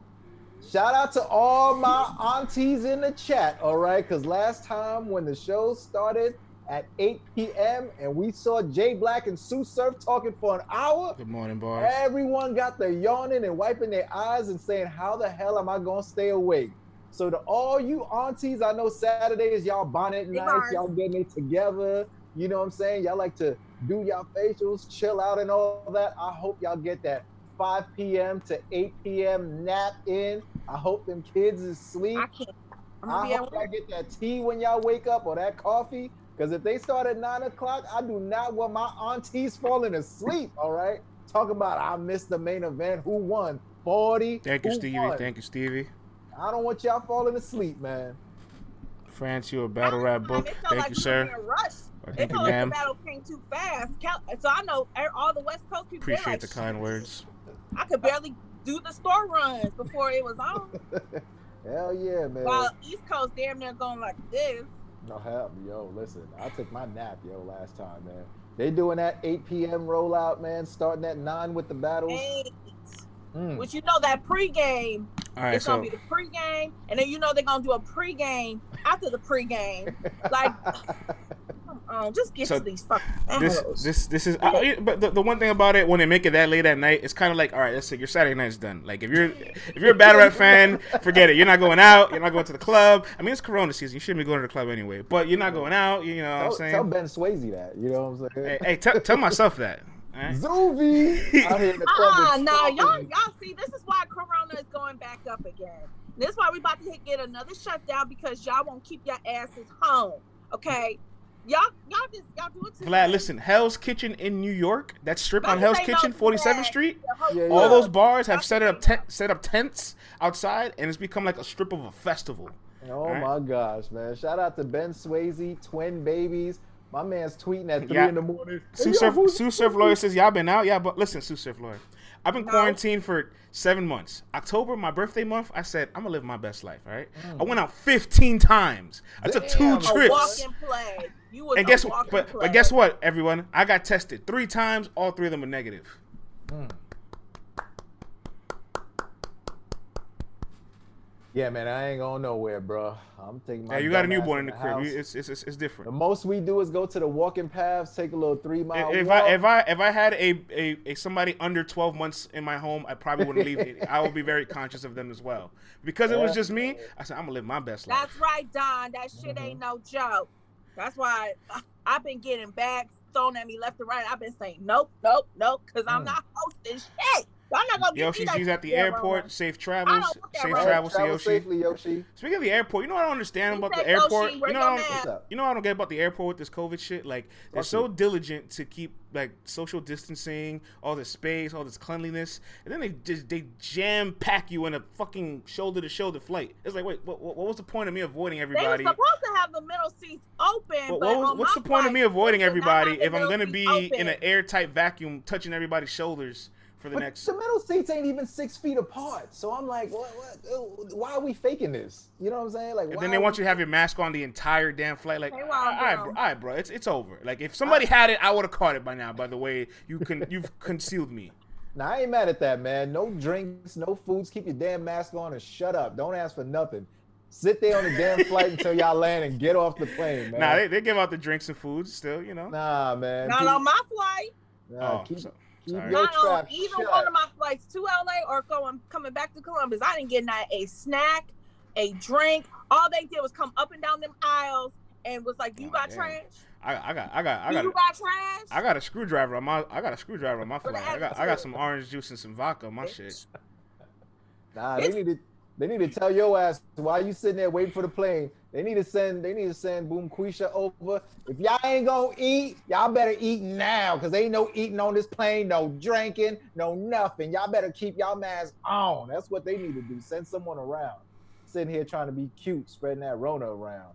Shout out to all my aunties in the chat, all right? Because last time when the show started at 8 p.m. and we saw Jay Black and Sue Surf talking for an hour, Good morning, bars. everyone got the yawning and wiping their eyes and saying, How the hell am I gonna stay awake? So to all you aunties, I know Saturday is y'all bonnet Big night, y'all getting it together. You know what I'm saying? Y'all like to do y'all facials, chill out, and all that. I hope y'all get that 5 p.m. to 8 p.m. nap in. I hope them kids is asleep. I can't. I'm gonna be at hope y'all get that tea when y'all wake up or that coffee. Because if they start at nine o'clock, I do not want my aunties falling asleep. All right. Talk about I missed the main event. Who won? 40. Thank you, Stevie. won? Thank you, Stevie. I don't want y'all falling asleep, man. France, you a battle rap book. Thank like you, we sir. Were in a rush. Thank you, felt like the ma'am. battle came too fast. Cal- So I know er- all the West Coast people. Appreciate like, the kind words. I could barely do the store runs before it was on. Hell yeah, man. While East Coast damn near going like this. No help, yo. Listen, I took my nap, yo, last time, man. They doing that 8 p.m. rollout, man. Starting at nine with the battles. Eight. Mm. Which you know that pregame, All right, it's gonna so be the pregame, and then you know they're gonna do a pregame after the pregame. Like, come on, just get So to these fucking this battles. this this is uh, yeah, but the, the one thing about it when they make it that late at night it's kind of like all right let's say your saturday night's done like if you're if you're a battle rap fan forget it you're not going out you're not going to the club i mean it's corona season you shouldn't be going to the club anyway but you're not going out you know what i'm saying tell Ben Swayze that. You know what I'm saying? hey, hey tell tell myself that all right? Zuvi out here in the club. Ah, with nah, y'all, Scorpion. y'all see, this is why Corona is going back up again. This is why we about to hit, get another shutdown because y'all won't keep your asses home. Okay, y'all, y'all just y'all do it. too Vlad, listen, Hell's Kitchen in New York, that strip About on Hell's Kitchen, to 47th that. Street, Yeah, yeah. all those bars have set up say tent, set up tents outside, and it's become like a strip of a festival. Oh Alright. my gosh, man. Shout out to Ben Swayze, twin babies. My man's tweeting at three Yeah. in the morning. Sue yo, Surf, who's- Sue Surf Lawyer says, Y'all been out? Yeah, but listen, Sue Surf Lawyer. I've been No. quarantined for seven months. October, my birthday month, I said, I'm going to live my best life, all right? I mm. went out 15 times. I took two Damn. A trips. Walk and. You was And guess what? But, but guess what, everyone? I got tested three times. All three of them were negative. Mm. Yeah, man, I ain't going nowhere, bro. I'm taking my. Yeah, you got a newborn in the crib. house. You- It's, it's, it's, it's The different. most we do is go to the walking paths, take a little three mile If walk. I if I if I had a, a, a somebody under twelve months in my home, I probably wouldn't leave. it. I would be very conscious of them as well. Because it was just me, I said I'm gonna live my best life. That's right, Don. That shit Mm-hmm. ain't no joke. That's why I- I've been getting bags thrown at me left and right. I've been saying nope, nope, nope, because I'm Mm. not hosting shit. Y'all not gonna get Yoshi, me like she's at the Yeah, airport. Rona. Safe travels. don't want that, Safe Rona. travels to Yoshi. safely, Yoshi. Speaking of the airport, you know what I don't understand He about the said, Yoshi, airport. You know, what I don't, you know what I don't get about the airport with this COVID shit. Like they're Fuck so you. diligent to keep like social distancing, all this space, all this cleanliness, and then they just they jam pack you in a fucking shoulder to shoulder flight. It's like, wait, what, what what was the point of me avoiding everybody? They were everybody? supposed to have the middle seats open. What, but what was, what's the point of me avoiding they did not everybody if I'm gonna be open. in an airtight vacuum touching everybody's shoulders for the But next? the middle seats ain't even six feet apart. So I'm like, what, what, uh, why are we faking this? You know what I'm saying? Like, And then they want we- you to have your mask on the entire damn flight. Like, Hey, all Wild right, Bill. bro, all right, bro, it's it's over. Like, if somebody had it, I would have caught it by now. By the way, you can you've concealed me. Nah, I ain't mad at that, man. No drinks, no foods. Keep your damn mask on and shut up. Don't ask for nothing. Sit there on the damn flight until y'all land and get off the plane, man. Nah, they, they give out the drinks and foods still, you know. Nah, man. Not Keep- on my flight. nah, oh, keep, so- keep sorry. Not on either shut. one of my flights to LA or going coming back to Columbus. I didn't get not a snack, a drink. All they did was come up and down them aisles and was like, "You Oh, got damn. trash? I, I got I got I got you got trash?" I got a screwdriver on my I got a screwdriver on my flight. I got I got some orange juice and some vodka on my shit. Nah, they need to they need to tell your ass why you sitting there waiting for the plane. They need to send they need to send Boom Quisha over. If y'all ain't gonna eat, y'all better eat now, cause ain't no eating on this plane, no drinking, no nothing. Y'all better keep y'all masks on. That's what they need to do. Send someone around. Sitting here trying to be cute, spreading that Rona around.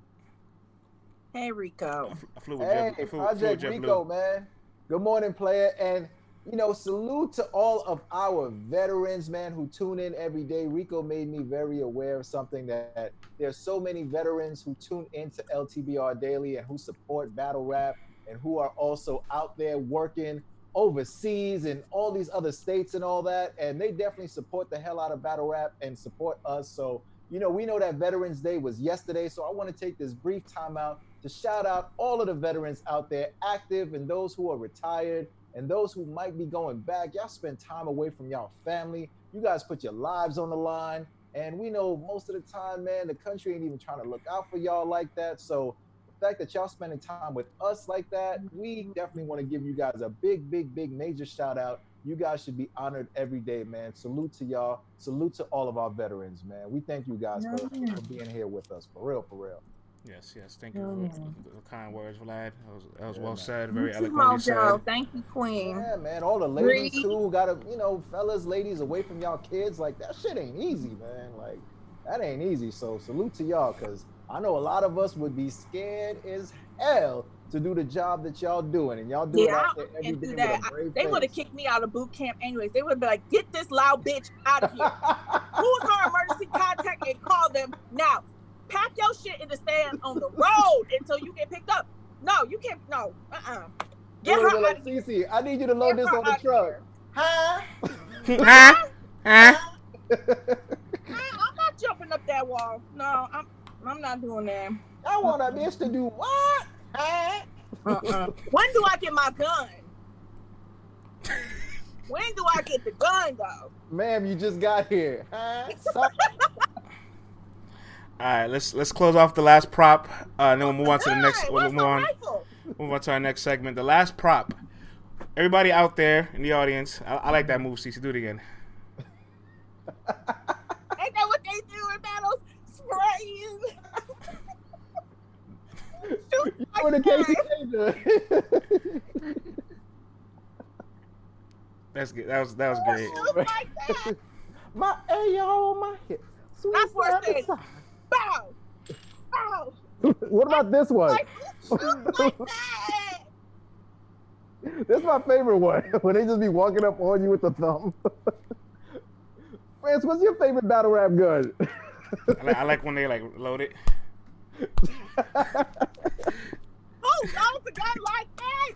Hey Rico. I flew with Hey, Jet, I flew, flew with Project JetBlue. Rico, man. Good morning, player. And you know, salute to all of our veterans, man, who tune in every day. Rico made me very aware of something that there's so many veterans who tune into LTBR daily and who support battle rap and who are also out there working overseas and all these other states and all that. And they definitely support the hell out of battle rap and support us. So, you know, we know that Veterans Day was yesterday. So I want to take this brief time out to shout out all of the veterans out there active and those who are retired and those who might be going back. Y'all spend time away from y'all family. You guys put your lives on the line. And we know most of the time, man, the country ain't even trying to look out for y'all like that. So the fact that y'all spending time with us like that, we definitely want to give you guys a big, big, big major shout out. You guys should be honored every day, man. Salute to y'all. Salute to all of our veterans, man. We thank you guys for, for being here with us. For real, for real. Yes, yes. Thank you Mm. for the kind words, Vlad. That was, that was Yeah, well man. said. Very too, eloquently Mojo. said. Thank you, Queen. Yeah, man. All the ladies Breathe. too who gotta, you know, fellas, ladies away from y'all kids. Like that shit ain't easy, man. Like that ain't easy. So salute to y'all, cause I know a lot of us would be scared as hell to do the job that y'all doing, and y'all do it Yeah, out there I every do with that. a brave They would have kicked me out of boot camp anyways. They would be like, "Get this loud bitch out of here." Who's her emergency contact and call them now? Pack your shit in the stand on the road until you get picked up. No, you can't. No, uh, uh They Get her would've like, of. Cece, I need you to load this on the truck. Huh? huh? Huh? I- I'm not jumping up that wall. No, I'm. I'm not doing that. I want a bitch to do what? Huh? Uh-uh. when do I get my gun? When do I get the gun though? Ma'am, you just got here. Huh? Suck- All right, let's let's close off the last prop, uh, and then we'll move on to the next. Gun, We'll move my on. rifle? Move on to our next segment. The last prop. Everybody out there in the audience, I, I like that move. Cece, do it again. Ain't that what they do in battles? Spraying. Shoot you like were the that. Casey Danger. That's good. That was that was great. Shoot like that. my AO on my hip. Sweet That's what side it to is. side. Bow. Bow. what about this one? Like, shoot like that. this is my favorite one. when they just be walking up on you with the thumb. France, what's your favorite battle rap gun? I like, I like when they like load it. Oh, Who knows a gun like that?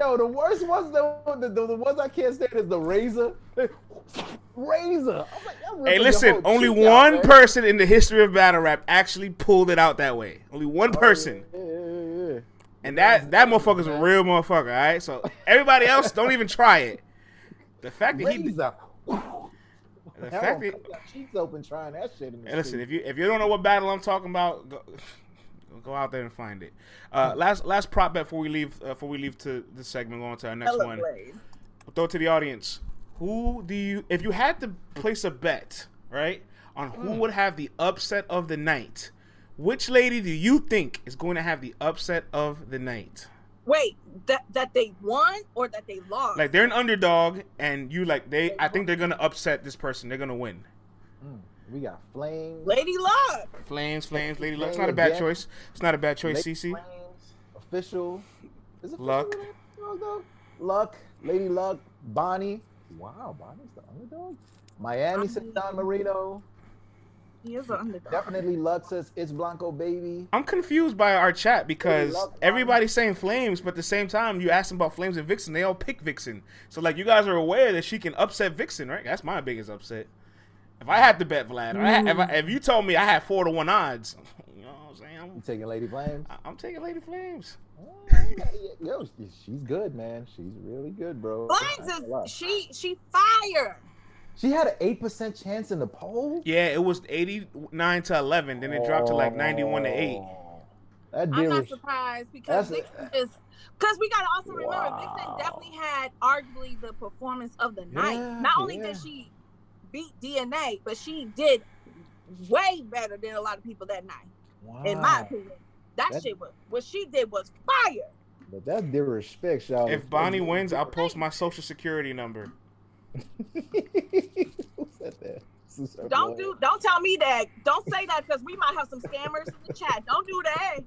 Yo, the worst ones, the, the, the, the ones I can't stand is the razor. razor. I'm like, Hey, listen. Only cheek out, one person in the history of battle rap actually pulled it out that way. Only one person, Yeah, yeah, yeah. and that that motherfucker's a real motherfucker. All right. So everybody else, don't even try it. The fact that he, Razor. The Hell, fact that, cheeks open trying that shit in the Hey, listen, if you if you don't know what battle I'm talking about, go, go out there and find it. Uh, last last prop bet before we leave uh, before we leave to this segment, going to our next Hella one. Throw it to the audience. Who do you if you had to place a bet right on who Hmm. would have the upset of the night? Which lady do you think is going to have the upset of the night? Wait, that that they won or that they lost? Like they're an underdog, and you like they. I think they're gonna upset this person. They're gonna win. Mm, we got flames. Lady Luck. Flames, flames, lady luck. It's not a bad again. choice. It's not a bad choice, Lady CC. Flames, official. Is it Luck. official underdog. Luck, Lady Luck, Bonnie. Wow, Bonnie's the underdog. Miami says Bonnie. Don Marino. He is an underdog. Definitely Luck says it's Blanco baby. I'm confused by our chat because everybody's saying Flames, but at the same time, you ask them about Flames and Vixen, they all pick Vixen. So like, you guys are aware that she can upset Vixen, right? That's my biggest upset. If I had to bet Vlad, or I if, I, mm. if you told me I had four to one odds, you I'm? You taking Lady Flames? I- I'm taking Lady Flames. Yo, she's good, man. She's really good, bro. Flames Not gonna lie. is she she fire. She had an eight percent chance in the poll. Yeah, it was 89 to 11, then it dropped to like 91 to 8. Oh, That I'm not was surprised because That's- is because we gotta also remember Wow. Vixen definitely had arguably the performance of the night. Yeah, Not only yeah. did she beat DNA, but she did way better than a lot of people that night, in my opinion. That, That- shit was what she did was fire. But that's disrespect, y'all. If Bonnie wins, I'll post my social security number. Who said that? This is her Don't do don't tell me that. Don't say that because we might have some scammers in the chat. Don't do that.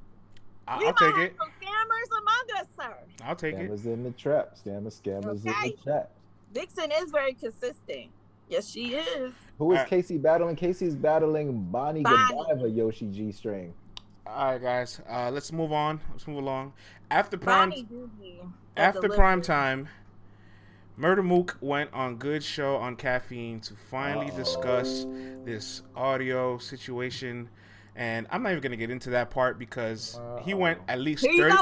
I- We I'll might take have it. some scammers among us, sir. I'll take it. Scammers in the trap. Scammers, scammers in the chat. Vixen is very consistent. Yes, she is. Who is Alright. Casey battling? Casey's battling Bonnie, Bonnie. Godiva Yoshi G string. All right, guys. Uh, let's move on. Let's move along. After prime, Bonnie Doogie. after prime time, Murder Mook went on Good Show on Caffeine to finally discuss this audio situation, and I'm not even gonna get into that part because he went at least thirty.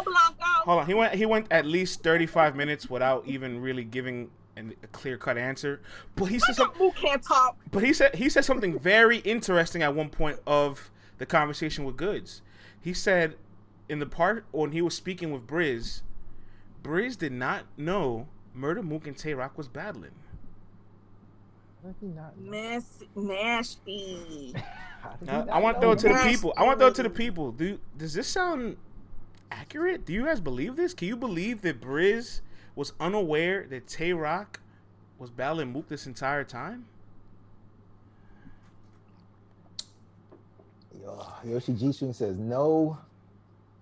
Hold on, he went he went at least 35 minutes without even really giving an, a clear cut answer. But he said some, Who can't talk? but he said he said something very interesting at one point of the conversation with Goods. He said in the part when he was speaking with Briz, Briz did not know Murder Mook and Tay Rock was battling. How did he not? Miss Nasty. How did he Now, I want to throw it to the people. I want to throw it to the people. Do does this sound accurate? Do you guys believe this? Can you believe that Briz was unaware that Tay Rock was battling Mook this entire time? Yo, Yoshi G says no.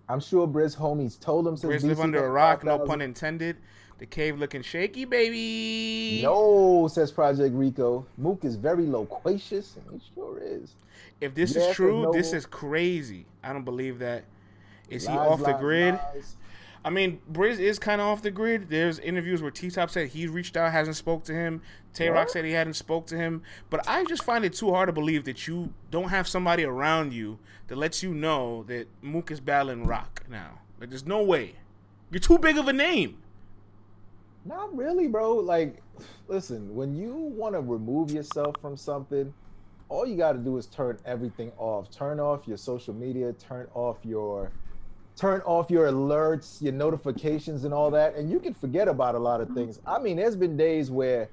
I'm sure Briz homies told him since Briz live under a rock, no pun intended. The cave looking shaky, baby. No, says Project Rico. Mook is very loquacious, and he sure is. If this Yes is true, no? this is crazy. I don't believe that. Is he Lies, off the grid? lies. I mean, Briz is kind of off the grid. There's interviews where T Top said he reached out, hasn't spoke to him. Tay Rock said he hadn't spoke to him. But I just find it too hard to believe that you don't have somebody around you that lets you know that Mook is battling Rock now. Like, there's no way. You're too big of a name. Not really, bro. Like, listen, when you want to remove yourself from something, all you got to do is turn everything off. Turn off your social media, turn off your turn off your alerts, your notifications and all that, and you can forget about a lot of mm-hmm. things. I mean, there's been days where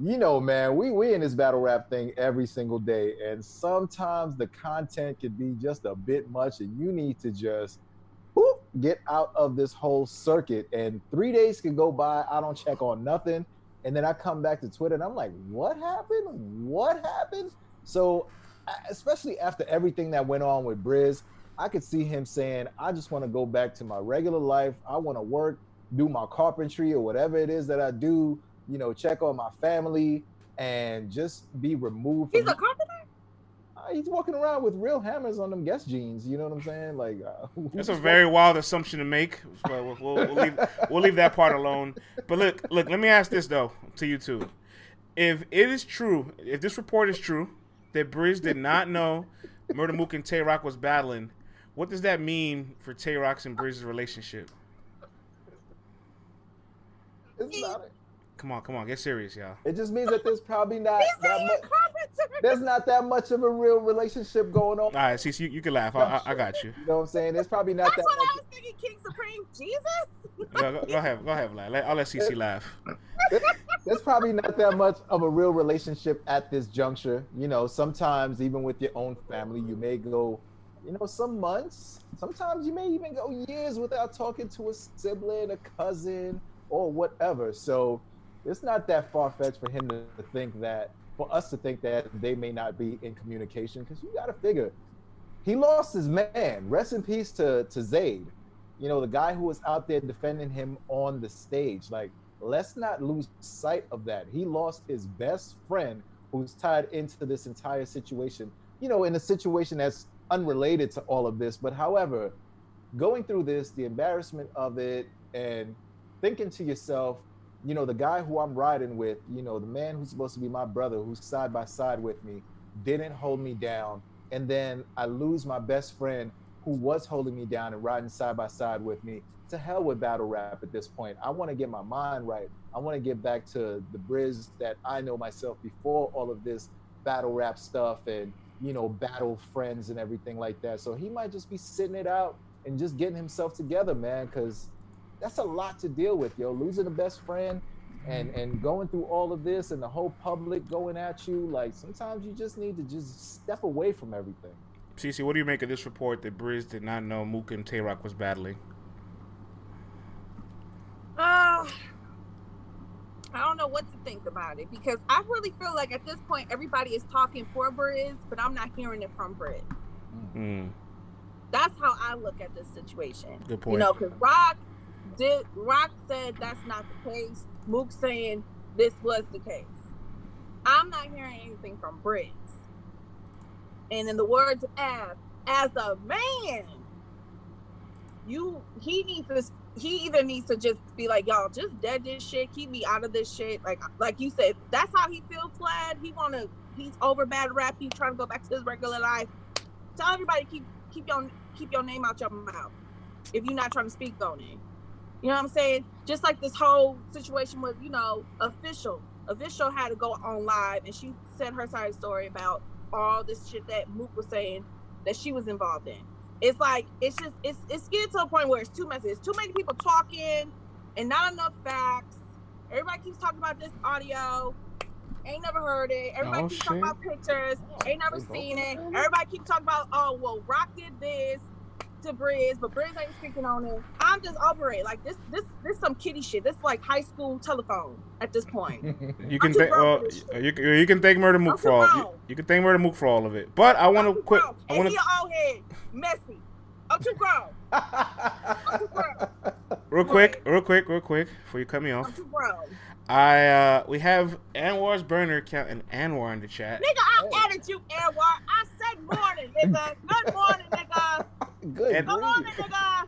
you know, man, we we in this battle rap thing every single day, and sometimes the content could be just a bit much, and you need to just whoop, get out of this whole circuit. And three days can go by, I don't check on nothing, and then I come back to Twitter, and I'm like, what happened? What happened? So, especially after everything that went on with Briz, I could see him saying, I just want to go back to my regular life. I want to work, do my carpentry or whatever it is that I do you know, check on my family and just be removed. He's from- a carpenter. Uh, he's walking around with real hammers on them guest jeans. You know what I'm saying? Like, uh, That's a who's very wild assumption to make. But we'll, we'll, we'll leave we'll leave that part alone. But look, look. Let me ask this though to you two: If it is true, if this report is true, that Briz did not know Murder Mook and Tay Rock was battling, what does that mean for Tay Rock's and Briz's relationship? It's not, Come on, come on, get serious, y'all. It just means that there's probably not He's that saying much. There's not that much of a real relationship going on. All right, see, you, you can laugh. I, I, I got you. You know what I'm saying? There's probably not That's that what much. I was thinking. King Supreme, Jesus. Go, go, go ahead, go ahead, laugh. Let, I'll let CC laugh. there's probably not that much of a real relationship at this juncture. You know, sometimes even with your own family, you may go, you know, some months. Sometimes you may even go years without talking to a sibling, a cousin, or whatever. So it's not that far fetched for him to think that, for us to think that they may not be in communication, because you got to figure he lost his man. Rest in peace to to Zayd. You know, the guy who was out there defending him on the stage. Like, let's not lose sight of that. He lost his best friend who's tied into this entire situation. You know, in a situation that's unrelated to all of this. But however, going through this, the embarrassment of it, and thinking to yourself, you know, the guy who I'm riding with, you know, the man who's supposed to be my brother, who's side by side with me, didn't hold me down. And then I lose my best friend who was holding me down and riding side by side with me. To hell with battle rap at this point. I want to get my mind right. I want to get back to the Briz that I know myself before all of this battle rap stuff and, you know, battle friends and everything like that. So he might just be sitting it out and just getting himself together, man, because that's a lot to deal with, yo. Losing a best friend and and going through all of this and the whole public going at you, like sometimes you just need to just step away from everything. CC, what do you make of this report that Briz did not know Mook and Tay Rock was battling? Uh, I don't know what to think about it because I really feel like at this point everybody is talking for Briz, but I'm not hearing it from Briz. Hmm. That's how I look at this situation. Good point. You know, because Rock did Rock said that's not the case. Mook saying this was the case. I'm not hearing anything from Briz. And in the words of Av, as a man, you he needs to he either needs to just be like, y'all, just dead this shit, keep me out of this shit. Like like you said, that's how he feels glad. He wanna he's over bad rap, he's trying to go back to his regular life. Tell everybody keep keep your keep your name out your mouth if you're not trying to speak on it. You know what I'm saying? Just like this whole situation with, you know, official. Official had to go on live and she said her side story about all this shit that Mook was saying that she was involved in. It's like it's just it's it's getting to a point where it's too messy. It's too many people talking and not enough facts. Everybody keeps talking about this audio. Ain't never heard it. Everybody Oh, keeps talking about pictures. Ain't never seen it. Everybody keeps talking about, oh well, Rock did this to Briz, but Briz ain't speaking on it. I'm just over it. Like this, this, this some kitty shit. This like high school telephone at this point. You can too thank well, for this shit. you, can- you can thank Murder Mook I'm for all you, you can thank Murder Mook for all of it. But I want to too quick. grown. I want to old head, messy. I'm too grown. real quick, real quick, real quick before you cut me I'm off. Too grown. I uh we have Anwar's burner account and Anwar in the chat. Nigga, I added you, Anwar. I said morning, nigga. Good morning, nigga. Good And- Good morning, nigga.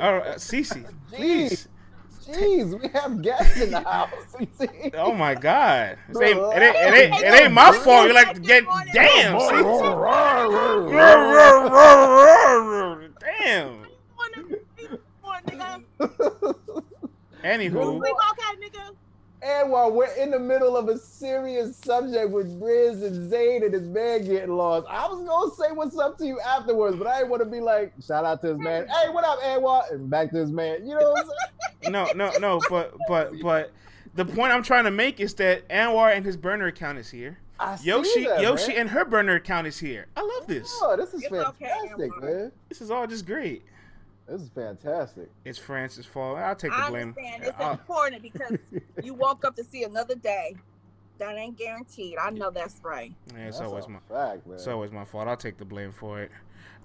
All right, Cece, please. Jeez, we have guests in the house. Oh my God! It ain't, it ain't, it ain't, it ain't my fault. You like to get damn. Cece. Damn. Morning, morning, nigga. Anywho, Sleep okay, nigga. And while we're in the middle of a serious subject with Briz and Zayn and his man getting lost, I was gonna say what's up to you afterwards, but I didn't want to be like, shout out to his man. Hey, what up, Anwar? And back to his man. You know what I'm saying? no, no, no. But, but, but, the point I'm trying to make is that Anwar and his burner account is here. I see Yoshi, that, Yoshi, man. and her burner account is here. I love this. Oh, this is It's fantastic, Anwar. man. This is all just great. This is fantastic. It's Francis' fault. I'll take the blame. I blame. understand. It's I'll- important because you woke up to see another day. That ain't guaranteed. I know that's right. yeah, it's That's always my, fact, man. it's always my fault. I'll take the blame for it.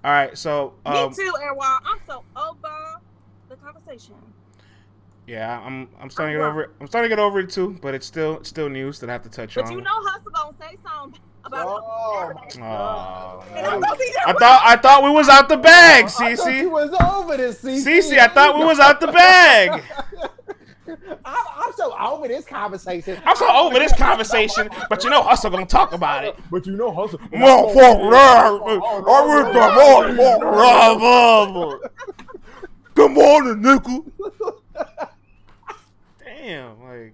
All right, so um, Me too, Airwall. I'm so over the conversation. yeah, I'm I'm starting to get over it. I'm starting to get over it too, but it's still it's still news that I have to touch But on. But you know Hustle gonna say something about Oh, it. Aw. And I'm gonna be there I thought I thought we was out the bag, I thought Cece. was over this, CC. Cece, I thought we was out the bag. I'm, I'm so over this conversation. I'm so over this conversation, but you know Hustle gonna talk about it. But you know, hustle. Good morning, nickel. Damn, like Maybe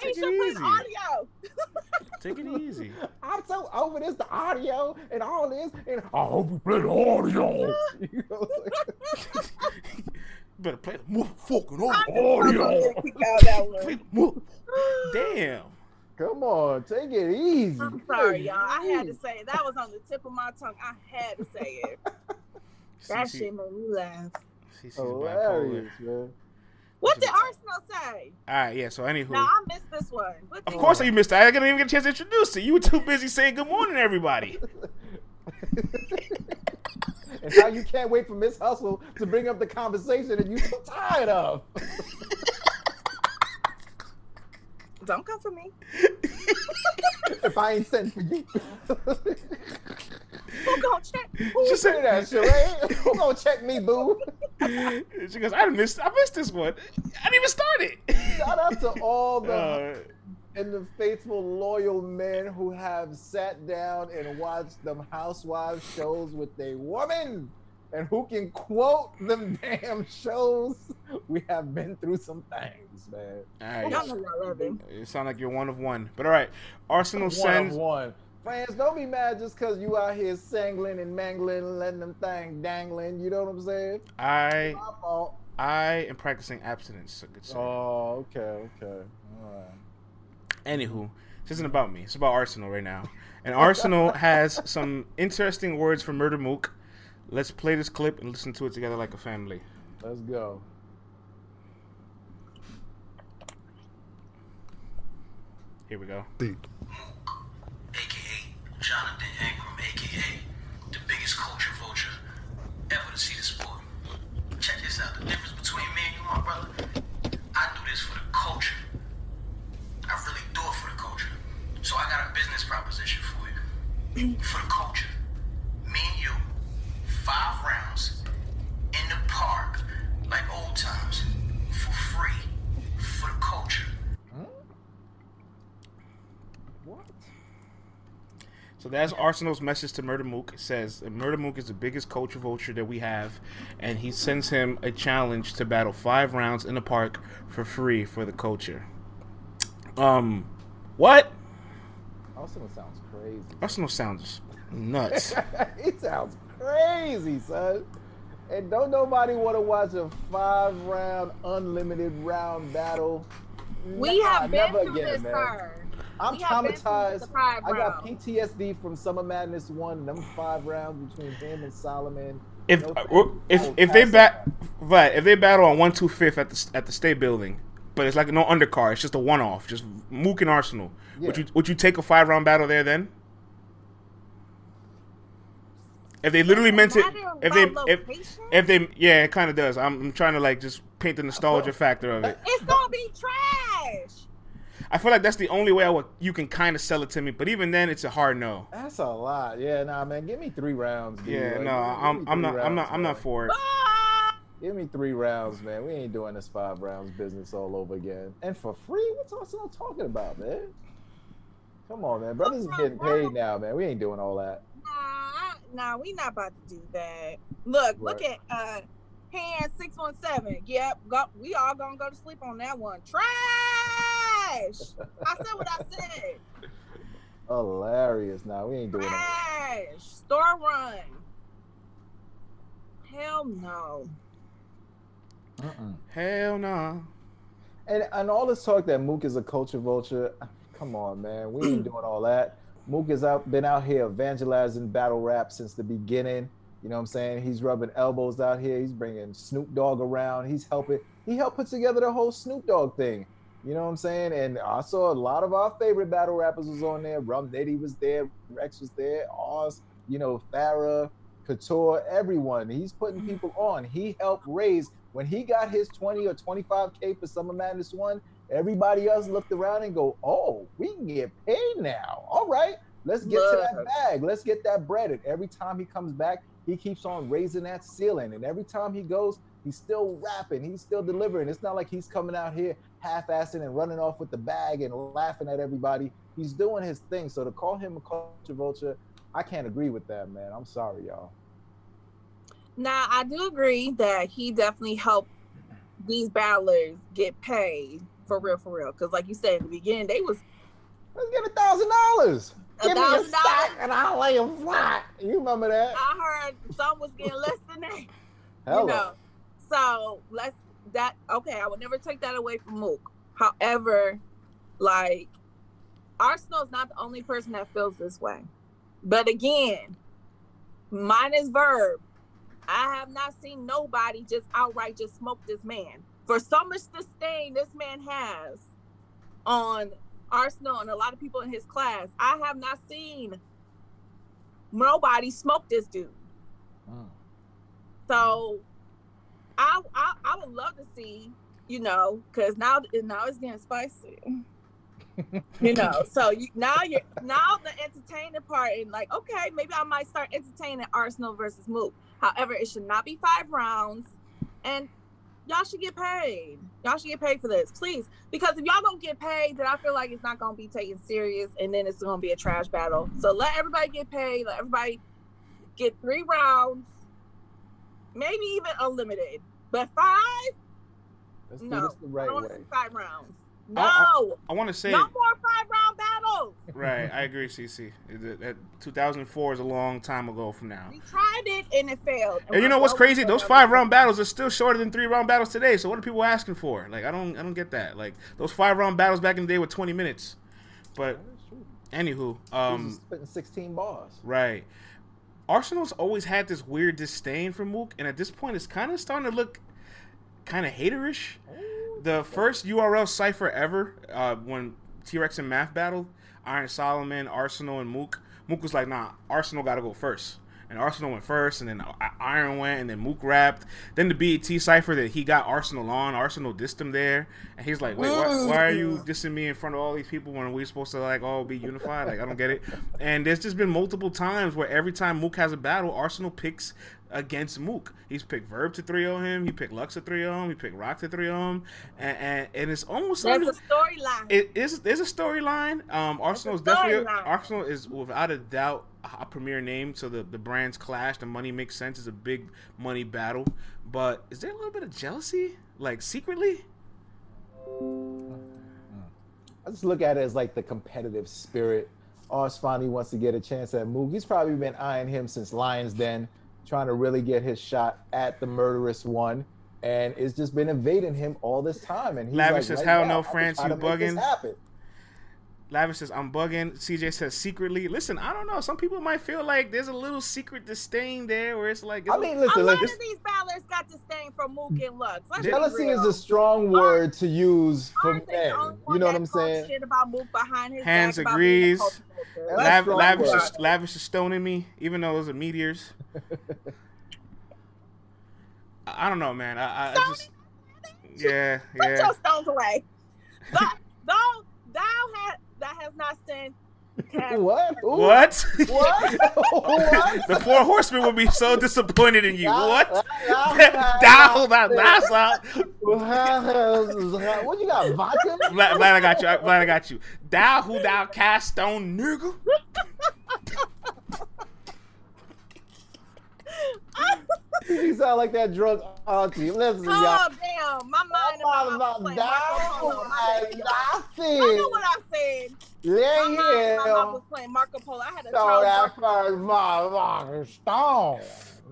Take it she'll play easy. the audio. Take it easy. I'm so over this, the audio and all this, and I hope you play the audio. You know, Better play the motherfucking I'm audio. gonna kick out that Play one. the mo- Damn. Come on, take it easy. I'm sorry, y'all. I had to say it. that was on the tip of my tongue. I had to say it. That CC shit made me laugh. CC's bipolar. Hilarious, man. What did Arsenal say? All right, yeah. So anywho, Now I missed this one. What of course you missed that. I didn't even get a chance to introduce it. You were too busy saying good morning, everybody. and how you can't wait for Miss Hustle to bring up the conversation that you're so tired of. Don't come for me. if I ain't sent for you. Who gonna check? Who Just Say that, Sheree. Who gonna check me, boo? she goes, I missed. I missed this one. I didn't even start it. Shout out to all the Uh, and the faithful, loyal men who have sat down and watched them housewives shows with a woman and who can quote them damn shows. We have been through some things, man. all right, Y'all know y'all love him. You sound like you're one of one. But all right, Arsenal One sends. of one. Fans, don't be mad just because you out here sangling and mangling and letting them things dangling. You know what I'm saying? I My fault. I am practicing abstinence. So good sir. Oh, okay, okay. All right. Anywho, this isn't about me. It's about Arsenal right now. And Arsenal has some interesting words for Murder Mook. Let's play this clip and listen to it together like a family. Let's go. Here we go. aka Jonathan Ingram, aka the biggest culture vulture ever to see the sport. Check this out. The difference between me and you, my brother, I do this for the culture. I really do it for the culture. So I got a business proposition for you. for the culture. Me and you, five rounds in the park, like old times, for free, for the culture. What? So that's Arsenal's message to Murder Mook. It says that Murder Mook is the biggest culture vulture that we have, and he sends him a challenge to battle five rounds in the park for free for the culture. Um, what? Arsenal sounds crazy. Arsenal sounds nuts. it sounds crazy, son. And don't nobody want to watch a five round, unlimited round battle. We Nah, have been never through again, this, man. sir. I'm We have been through traumatized. I got. PTSD from Summer Madness one. Them five rounds between him and Solomon. If No uh, thanks. if if they bat right, if they battle on one two fifth at the at the state building, but it's like no undercard, it's just a one off, just Mook and Arsenal. Would you would you take a five round battle there then? If they literally meant it, if they if, if they yeah, it kind of does. I'm, I'm trying to like just paint the nostalgia factor of it. It's gonna be trash. I feel like that's the only way I would you can kind of sell it to me, but even then, it's a hard no. That's a lot. Yeah, nah, man. Give me three rounds. dude. Yeah, Like, no, give me I'm I'm three not I'm not rounds, I'm not for it. Give me three rounds, man. We ain't doing this five rounds business all over again. And for free? What's Arsenal talking about, man? Come on, man. Brothers is getting paid now, man. We ain't doing all that. Nah, nah, we not about to do that. Look, look at uh hand six one seven. Yep, go, we all gonna go to sleep on that one. Trash. I said what I said. Hilarious. Nah, we ain't doing all Trash. Store run. Hell no. that. Hell no. And and all this talk that Mook is a culture vulture. Come on, man. We ain't doing all that. Mook has out been out here evangelizing battle rap since the beginning. You know what I'm saying? He's rubbing elbows out here. He's bringing Snoop Dogg around. He's helping. He helped put together the whole Snoop Dogg thing. You know what I'm saying? And I saw a lot of our favorite battle rappers was on there. Rum Nitty was there. Rex was there. Oz, you know, Farrah, Couture, everyone. He's putting mm-hmm. people on. He helped raise when he got his 20 or 25k for Summer Madness one. Everybody else looked around and go, "Oh, we can get paid now. All right, let's get to that bag. Let's get that bread." And every time he comes back, he keeps on raising that ceiling. And every time he goes, he's still rapping. He's still delivering. It's not like he's coming out here half-assing and running off with the bag and laughing at everybody. He's doing his thing. So to call him a culture vulture, I can't agree with that, man. I'm sorry, y'all. Now I do agree that he definitely helped these battlers get paid for real, for real. Because like you said in the beginning, they was Let's get a thousand dollars. A Give me a dollars? and I'll lay them flat. You remember that? I heard some was getting less than that. Hello. You know, so let's that okay. I would never take that away from Mook. However, like Arsenal is not the only person that feels this way. But again, mine is verb. I have not seen nobody just outright just smoke this man. For so much disdain this man has on Arsenal and a lot of people in his class, I have not seen nobody smoke this dude. Mm. So I, I I would love to see, you know, because now now it's getting spicy. you know, so you, now you're now the entertaining part and like, okay, maybe I might start entertaining Arsenal versus Mook. However, it should not be five rounds, and y'all should get paid. Y'all should get paid for this, please. Because if y'all don't get paid, then I feel like it's not gonna be taken serious, and then it's gonna be a trash battle. So let everybody get paid. Let everybody get three rounds, maybe even unlimited. But five? Let's do No, this the I don't want to see five rounds. No, I- I- I want to say no more five round battles. Right. I agree, CC. That- that 2004 is a long time ago from now. We tried it and it failed. And you know what's crazy? Those five round battles are still shorter than three round battles today. So what are people asking for? Like I don't I don't get that. Like those five round battles back in the day were 20 minutes. But That's anywho, He um was spitting 16 bars. right. Arsenal's always had this weird disdain for Mook, and at this point, it's kind of starting to look kind of haterish. The first URL cipher ever, uh, when T Rex and Math battled, Iron Solomon, Arsenal, and Mook. Mook was like, "Nah, Arsenal got to go first. and Arsenal went first, and then Iron went, and then Mook rapped. Then the BET cipher that he got Arsenal on, Arsenal dissed him there, and he's like, "Wait, why, why are you dissing me in front of all these people when we supposed to like all be unified? Like, I don't get it." And there's just been multiple times where every time Mook has a battle, Arsenal picks against Mook. He's picked Verb to 3 0 him, he picked Lux to 3 0 him, he picked Rock to 3 0 him, and, and, and it's almost There's like a storyline. it is there's a storyline. Um, Arsenal is definitely storyline. Arsenal is without a doubt a premier name, so the the brands clash. The money makes sense. It's a big money battle, but is there a little bit of jealousy, like secretly? I just look at it as like the competitive spirit. Ars finally wants to get a chance at Mook. He's probably been eyeing him since Lions Den, trying to really get his shot at the murderous one, and it's just been evading him all this time. And he's Lavish like, says, right "Hell no, France, you to make this bugging." Happen. Lavish says, "I'm bugging." CJ says, "Secretly." Listen, I don't know. Some people might feel like there's a little secret disdain there, where it's like, I mean, a listen, lot listen. of these battlers got to stain from Mook and Lux. Let's Jealousy is a strong word to use for Aren't men. You know what I'm saying? Shit about Mook behind his Hands back about agrees. culture vulture. That's Lav- Lavish, is, Lavish is stoning me, even though those are meteors. I I don't know, man. I, I, I just, yeah, Put your stones away. Thou, thou, thou ha, that has not sinned. What? Ooh, What? What? what? the four horsemen would be so disappointed in you. What? Down, Down, that, that's out. What you got? Vodka? Glad, glad I got you. Glad I got you. Thou who thou cast stone, nigga. You sound like that drunk auntie. Listen, y'all. Oh damn, my mind and my mouth was playing Marco Polo. My bad, y'all. I know what I said. Yeah, My mind and my mouth yeah. was playing Marco Polo. I had a So Charles that Barkley. first motherfucking stone.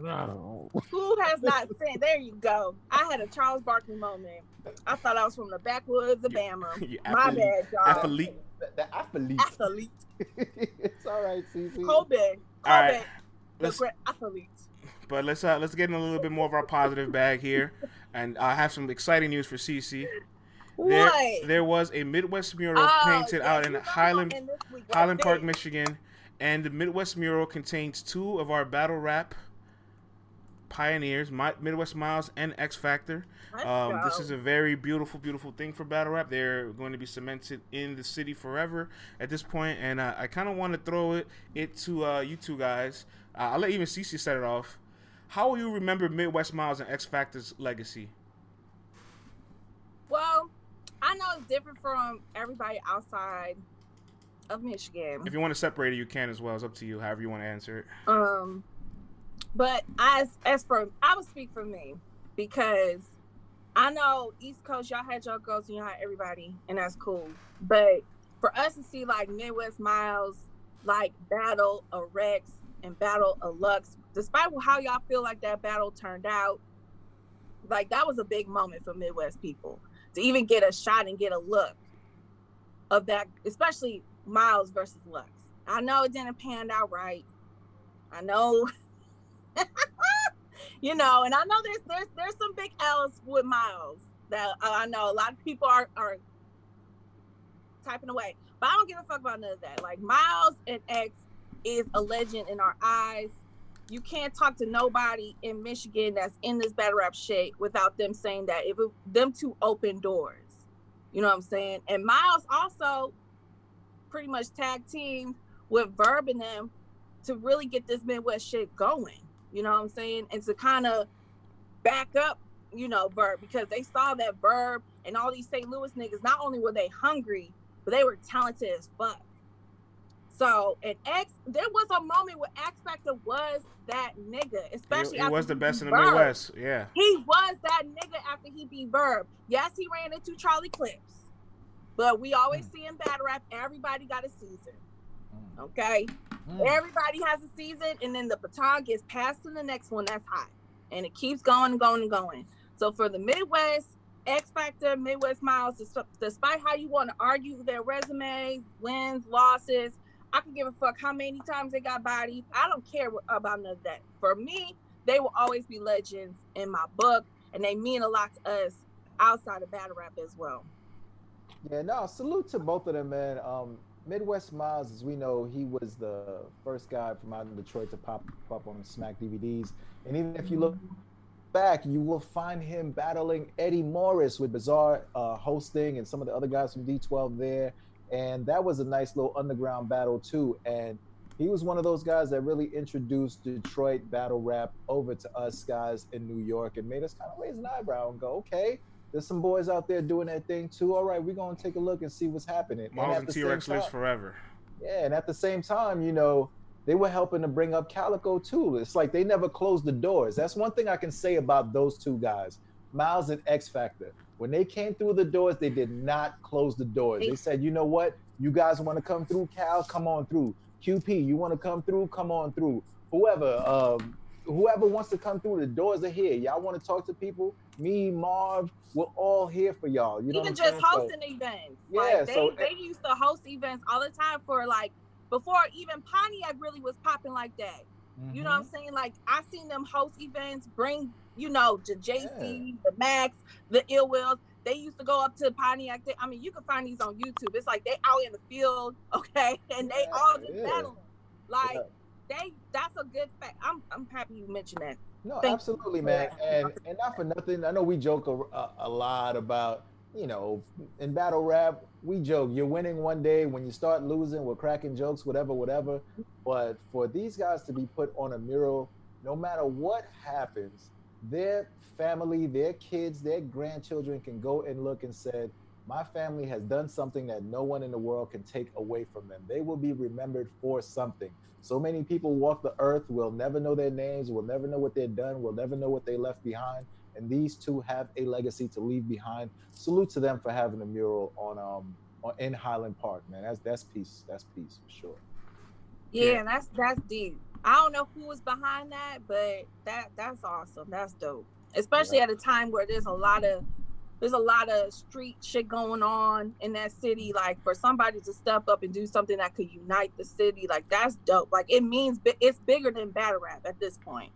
No. Who has not sinned? There you go. I had a Charles Barkley moment. I thought I was from the backwoods of Bama. You My athlete. bad, y'all. Athlete. The, the athlete. Athlete. it's all right, CC. Kobe. Kobe. All right. The Let's- great athlete. But let's uh, let's get in a little bit more of our positive bag here, and I have some exciting news for CC. There, What? there was a Midwest mural Oh, painted yeah, out in Highland in week, Highland Park. Michigan, and the Midwest mural contains two of our battle rap pioneers, Mi- Midwest Miles and X Factor. Um, this is a very beautiful, beautiful thing for battle rap. They're going to be cemented in the city forever at this point, and uh, I kind of want to throw it it to uh, you two guys. Uh, I'll let even Cece set it off. How will you remember Midwest Miles and X Factor's legacy? Well, I know it's different from everybody outside of Michigan. If you want to separate it, you can as well. It's up to you. However you want to answer it. Um, but as as for I would speak for me because I know East Coast, y'all had your girls and y'all had everybody, and that's cool. But for us to see like Midwest Miles, like battle a Rex and battle a Lux, despite how y'all feel like that battle turned out, like that was a big moment for Midwest people to even get a shot and get a look of that, especially Miles versus Lux. I know it didn't pan out right. I know, you know, and I know there's there's there's some big L's with Miles that I know a lot of people are are typing away, but I don't give a fuck about none of that. Like Miles and X is a legend in our eyes. You can't talk to nobody in Michigan that's in this battle rap shit without them saying that. If it, them two open doors, you know what I'm saying. And Miles also pretty much tag team with Verb and them to really get this Midwest shit going. You know what I'm saying? And to kind of back up, you know, Verb because they saw that Verb and all these St. Louis niggas, not only were they hungry, but they were talented as fuck. So, and X, there was a moment where X Factor was that nigga, especially He, he was the he best in the. Midwest. Yeah. He was that nigga after he beat Verb. Yes, he ran into Charlie Clips, but we always see in battle rap, everybody got a season. Okay, Mm. everybody has a season, and then the baton gets passed to the next one that's hot, and it keeps going and going and going. So for the Midwest, X Factor, Midwest Miles, despite how you want to argue their resumes, wins, losses, I can give a fuck how many times they got bodied. I don't care about none of that. For me, they will always be legends in my book, and they mean a lot to us outside of battle rap as well. Yeah, no, salute to both of them, man. Um, Midwest Miles, as we know, he was the first guy from out in Detroit to pop up on Smack DVDs. And even if you look back, you will find him battling Eddie Morris with Bizarre uh, hosting and some of the other guys from D12 there. And that was a nice little underground battle, too. And he was one of those guys that really introduced Detroit battle rap over to us guys in New York and made us kind of raise an eyebrow and go, okay, there's some boys out there doing that thing too. All right, we're gonna take a look and see what's happening. Miles and T Rex lives forever. Yeah, and at the same time, you know, they were helping to bring up Calicoe too. It's like they never closed the doors. That's one thing I can say about those two guys, Miles and X Factor. When they came through the doors, they did not close the doors. They said, you know what? You guys want to come through, Cal? Come on through. QP, you want to come through? Come on through. Whoever, um, whoever wants to come through, the doors are here. Y'all want to talk to people? Me, Marv, we're all here for y'all. You know Even just saying? So- hosting events. Yeah, like they, so- they used to host events all the time for like before even Pontiac really was popping like that. You know what I'm Mhm. saying? Like I've seen them host events, bring you know the JC, the Max, the Ill Wills. They used to go up to Pontiac. I mean, you can find these on YouTube. It's like they out in the field, okay, and they Yeah, all just yeah. battling. Like Yeah. they, that's a good fact. I'm, I'm happy you mentioned that. No, Thank absolutely, man, that. and and not for nothing. I know we joke a, a, a lot about, you know, in battle rap, we joke. You're winning one day. When you start losing, we're cracking jokes, whatever, whatever. Mm-hmm. But for these guys to be put on a mural, no matter what happens, their family, their kids, their grandchildren can go and look and said, my family has done something that no one in the world can take away from them. They will be remembered for something. So many people walk the earth, we'll never know their names, we'll never know what they've done, we'll never know what they left behind. And these two have a legacy to leave behind. Salute to them for having a mural on um on, in Highland Park, man. That's that's peace. That's peace for sure. Yeah, Yeah. that's that's deep. I don't know who was behind that, but that that's awesome. That's dope. Especially at a time where there's a lot of there's a lot of street shit going on in that city. Like for somebody to step up and do something that could unite the city, like that's dope. Like it means it's bigger than battle rap at this point.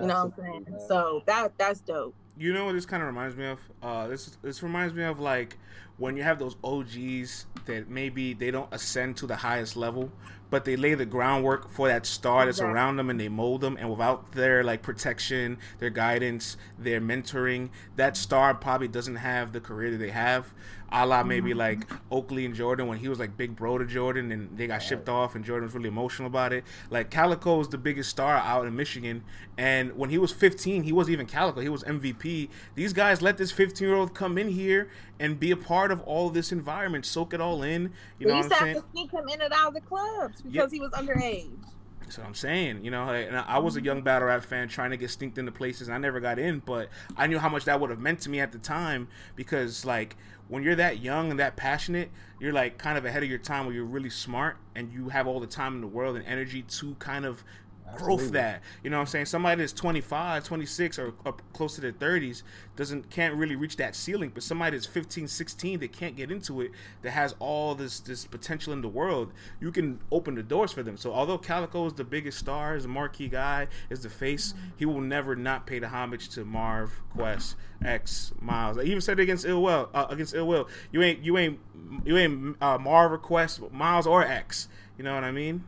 You know what I'm saying? man. So that that's dope. You know what this kind of reminds me of? Uh, this this reminds me of like when you have those OGs that maybe they don't ascend to the highest level, but they lay the groundwork for that star that's Exactly. around them, and they mold them. And without their like protection, their guidance, their mentoring, that star probably doesn't have the career that they have. A la maybe Mm-hmm. like Oakley and Jordan when he was like big bro to Jordan, and they got shipped off, and Jordan was really emotional about it. Like Calicoe was the biggest star out in Michigan, and when he was 15, he wasn't even Calicoe; he was MVP. These guys let this 15 year old come in here and be a part of all this environment, soak it all in. You We know used what to I'm have saying? to sneak him in and out of the clubs because he was underage. That's what I'm saying. You know, and I was a young battle rap fan trying to get stinked into places. and I never got in, but I knew how much that would have meant to me at the time because, like, when you're that young and that passionate, you're like kind of ahead of your time where you're really smart and you have all the time in the world and energy to kind of growth that. You know what I'm saying? Somebody that's 25, 26 or up close to their 30s doesn't can't really reach that ceiling, but somebody that's 15, 16 that can't get into it that has all this this potential in the world, you can open the doors for them. So although Calicoe is the biggest star, is the marquee guy, is the face, he will never not pay the homage to Marv, Quest, X, Miles. I even said it against Ill Will, uh, against Ill Will. You ain't you ain't you ain't uh, Marv or Quest, Miles or X. You know what I mean?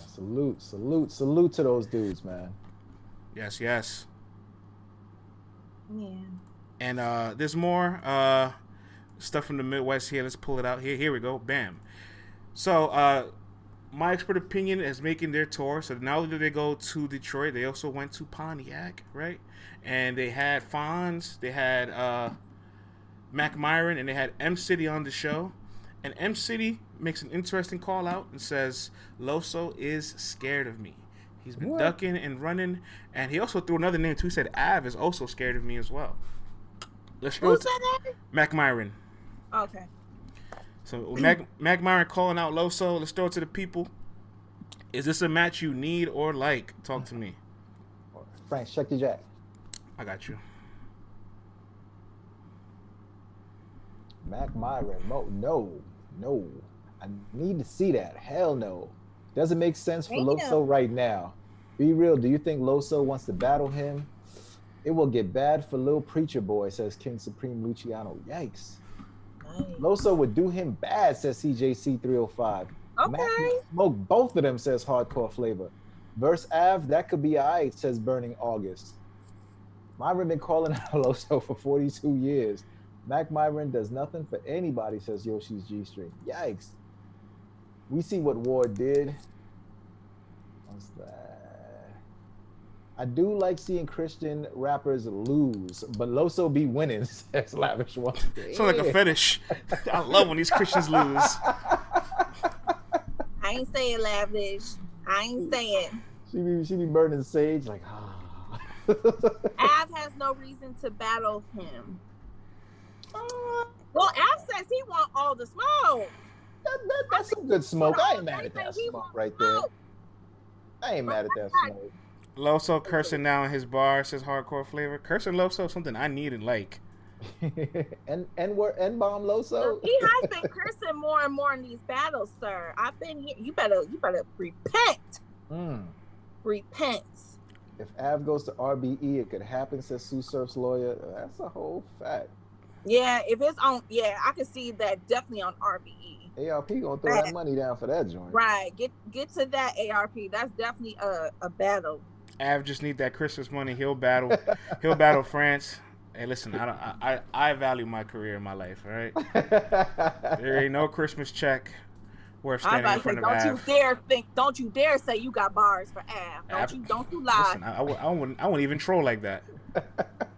I mean, salute, salute, salute to those dudes, man. Yes, yes. Yeah. And uh, there's more uh, stuff from the Midwest here. Let's pull it out here. Here we go. Bam. So, uh, my expert opinion is making their tour. So not only did they go to Detroit, they also went to Pontiac, right? And they had Fonz, they had uh, Mac Myron, and they had M City on the show. And M City makes an interesting call out and says Loso is scared of me. He's been What? ducking and running, and he also threw another name too. He said Av is also scared of me as well. Let's go. Who's to that? Mac Myron. Okay. So Mac, Mac Myron calling out Loso. Let's throw it to the people. Is this a match you need or like? Talk to me. Frank, check the jack. I got you. Mac Myron. Mo, no, no. I need to see that. Hell no. Doesn't make sense for Loso right now. Be real. Do you think Loso wants to battle him? It will get bad for Lil Preacher Boy, says King Supreme Luciano. Yikes. Nice. Loso would do him bad, says CJC 305. Okay. would smoke both of them, says Hardcore Flavor. Verse Av, that could be alright, says Burning August. Myron been calling out Loso for 42 years. Mac Myron does nothing for anybody, says Yoshi's G String. Yikes. We see what Ward did. What's that? I do like seeing Christian rappers lose, but Loso be winning, says Lavish One. Sounds like a fetish. I love when these Christians lose. I ain't saying lavish. I ain't saying. She be she be burning sage like ah. Av has no reason to battle him. Well, Av says he want all the smoke. That, that, that's some good smoke. I ain't mad at that smoke want right there. I ain't mad at that smoke. Loso cursing now in his bar says hardcore flavor. Cursing Loso is something I need and like. and and word N bomb Loso. He has been cursing more and more in these battles, sir. I've been here. You better, you better repent. Mm. Repent. If Av goes to RBE, it could happen, says Sue Surf's lawyer. That's a whole fact. Yeah, if it's on, yeah, I can see that definitely on RBE. ARP gonna throw that money down for that joint. Right. Get get to that ARP. That's definitely a, a battle. Av just need that Christmas money. He'll battle. He'll battle France. Hey, listen, I don't. I, I I value my career in my life. All right, there ain't no Christmas check worth I standing in about to say, front of don't you dare think, don't you dare say you got bars for Av. Don't Av- you, don't you lie. Listen, I, I, I wouldn't. I wouldn't even troll like that.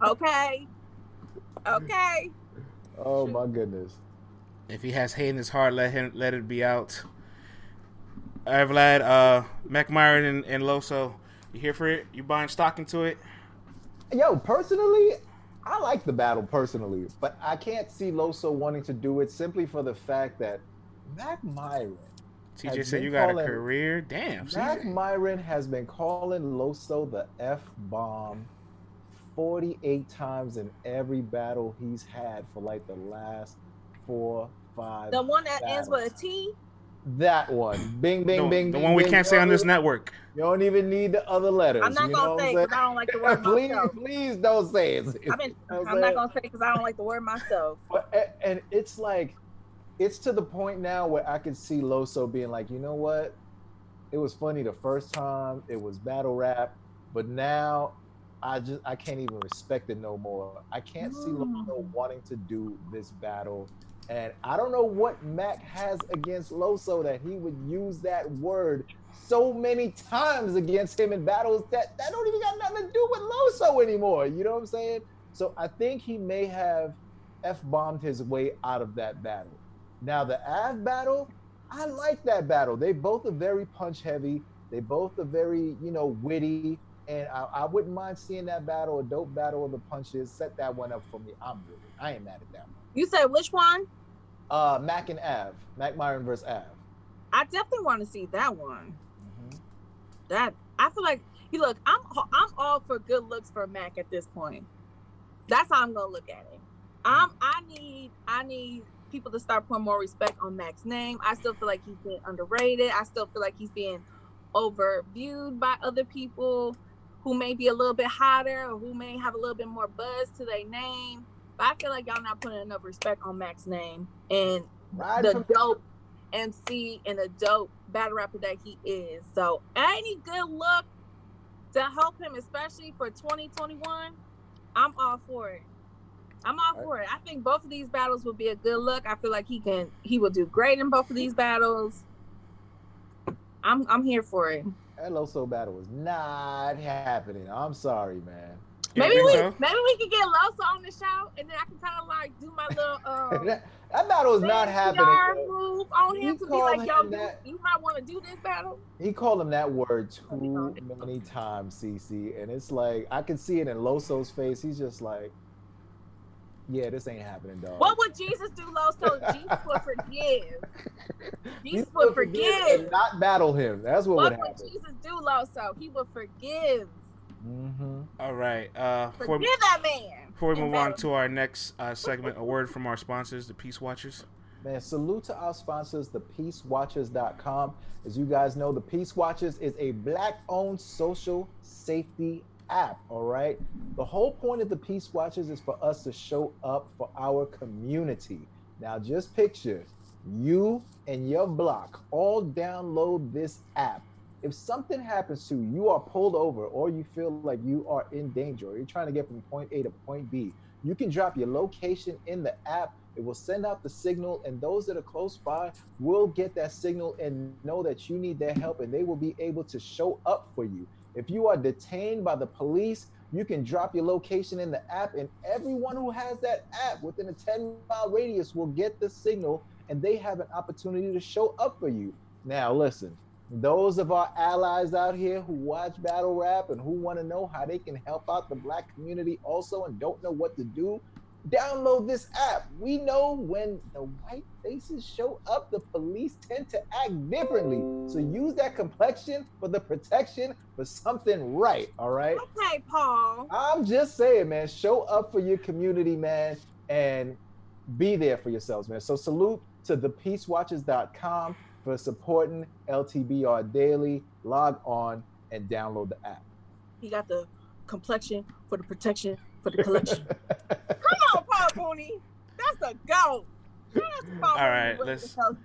Okay. Okay. oh my goodness. If he has hate in his heart, let him let it be out. All right, Vlad, uh, Mac Myron and, and Loso, you here for it? You buying stock into it? Yo, personally, I like the battle personally, but I can't see Loso wanting to do it simply for the fact that Mac Myron. TJ said you got a career. Damn, Mac CJ. Myron has been calling Loso the F bomb 48 times in every battle he's had for like the last four, five. The one that ends with a T? That one. Bing, bing, the, bing, the bing, one we bing. can't You say on this network. You don't even need the other letters. I'm not gonna say I'm because I don't like the word please, myself. please don't say it. I've been, you know I'm saying? not gonna say because I don't like the word myself. But and it's like, it's to the point now where I could see Loso being like, you know what? It was funny the first time. It was battle rap, but now I just I can't even respect it no more. I can't see Loso Mm. wanting to do this battle, and I don't know what Mac has against Loso that he would use that word so many times against him in battles that that don't even got nothing to do with Loso anymore. You know what I'm saying? So I think he may have f bombed his way out of that battle. Now the Av battle, I like that battle. They both are very punch heavy. They both are very, you know, witty. And I, I wouldn't mind seeing that battle, a dope battle of the punches. Set that one up for me. I'm really, I ain't mad at that one. You said which one? Uh, Mac and Av, Mac Myron versus Av. I definitely want to see that one. Mhm. That I feel like you look. I'm I'm all for good looks for Mac at this point. That's how I'm gonna look at it. I'm I need I need people to start putting more respect on Mac's name. I still feel like he's being underrated. I still feel like he's being overviewed by other people who may be a little bit hotter or who may have a little bit more buzz to their name. But I feel like y'all not putting enough respect on Mac's name and Ride the dope MC and the dope battle rapper that he is. So any good look to help him, especially for 2021, I'm all for it. I'm all for it. I think both of these battles will be a good look. I feel like he can he will do great in both of these battles. I'm I'm here for it. That Loso battle was not happening. I'm sorry, man. Maybe we so? maybe we could get Loso on the show and then I can kind of like do my little um that, that battle was not happening. man. move on him You to be like, yo, him you, that- you might want to do this battle. He called him that word too many times, CC, and it's like I can see it in Loso's face. He's just like, "Yeah, this ain't happening, dog." What would Jesus do, Loso? Jesus would forgive. Jesus would would forgive. and not battle him. That's what, What would would happen. Jesus do, Loso? He would forgive. hmm All right. Uh, before, Forgive that man. before we And move on to our next uh, segment, a word from our sponsors, the Peace Watchers. Man, salute to our sponsors, thepeacewatchers.com. As you guys know, the Peace Watchers is a black-owned social safety app. All right. The whole point of the Peace Watchers is for us to show up for our community. Now, just picture you and your block all download this app. If something happens to you, you are pulled over, or you feel like you are in danger, or you're trying to get from point A to point B, you can drop your location in the app. It will send out the signal, and those that are close by will get that signal and know that you need their help, and they will be able to show up for you. If you are detained by the police, you can drop your location in the app, and everyone who has that app within a 10 mile radius will get the signal, and they have an opportunity to show up for you. Now, listen, those of our allies out here who watch battle rap and who want to know how they can help out the black community also and don't know what to do, download this app. We know when the white faces show up, the police tend to act differently. So use that complexion for the protection for something right. All right. Okay, Paul. I'm just saying, man, show up for your community, man, and be there for yourselves, man. So salute to thepeacewatchers.com for supporting LTBR Daily. Log on and download the app. He got the complexion for the protection for the collection. Come on, Paul Mooney. That's a go. That's Paul All Mooney, right, what let's- the hell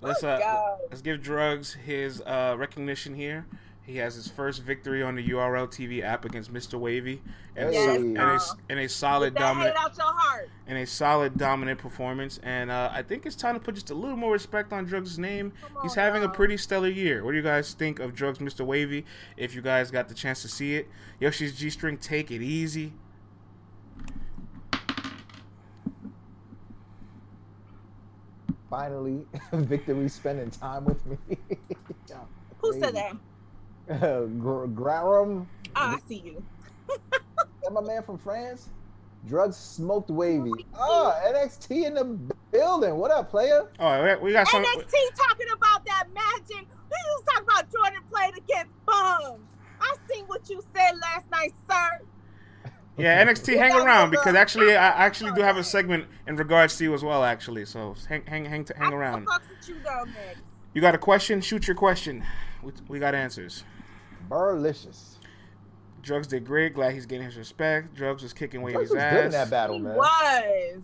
let's, Let's uh, go. Let's give Drugs his uh, recognition here. He has his first victory on the URL TV app against Mr. Wavy, and, Yes, so- and, a, and a solid dominant hate out your heart. and a solid dominant performance. And uh, I think it's time to put just a little more respect on Drugs' name. Come He's on having a pretty stellar year. What do you guys think of Drugs, Mr. Wavy? If you guys got the chance to see it, Yoshi's G String, take it easy. Finally, Victory spending time with me. Yeah, Who said that? Uh, Gr- Grarum, Oh, I see you. that my man from France? Drugs smoked wavy. Ah, NXT in the building. What up, player? Oh, we- we got some. NXT talking about that magic. We was talking about Jordan played against bums. I seen what you said last night, sir. Yeah, NXT, hang around because actually, I actually do have a segment in regards to you as well. Actually, so hang, hang, hang, hang I around. fuck with you though. You got a question? Shoot your question. We, we got answers. Burlicious. Drugs did great. Glad he's getting his respect. Drugs was kicking Drugs Wavy's was good in that ass. battle, He man. was.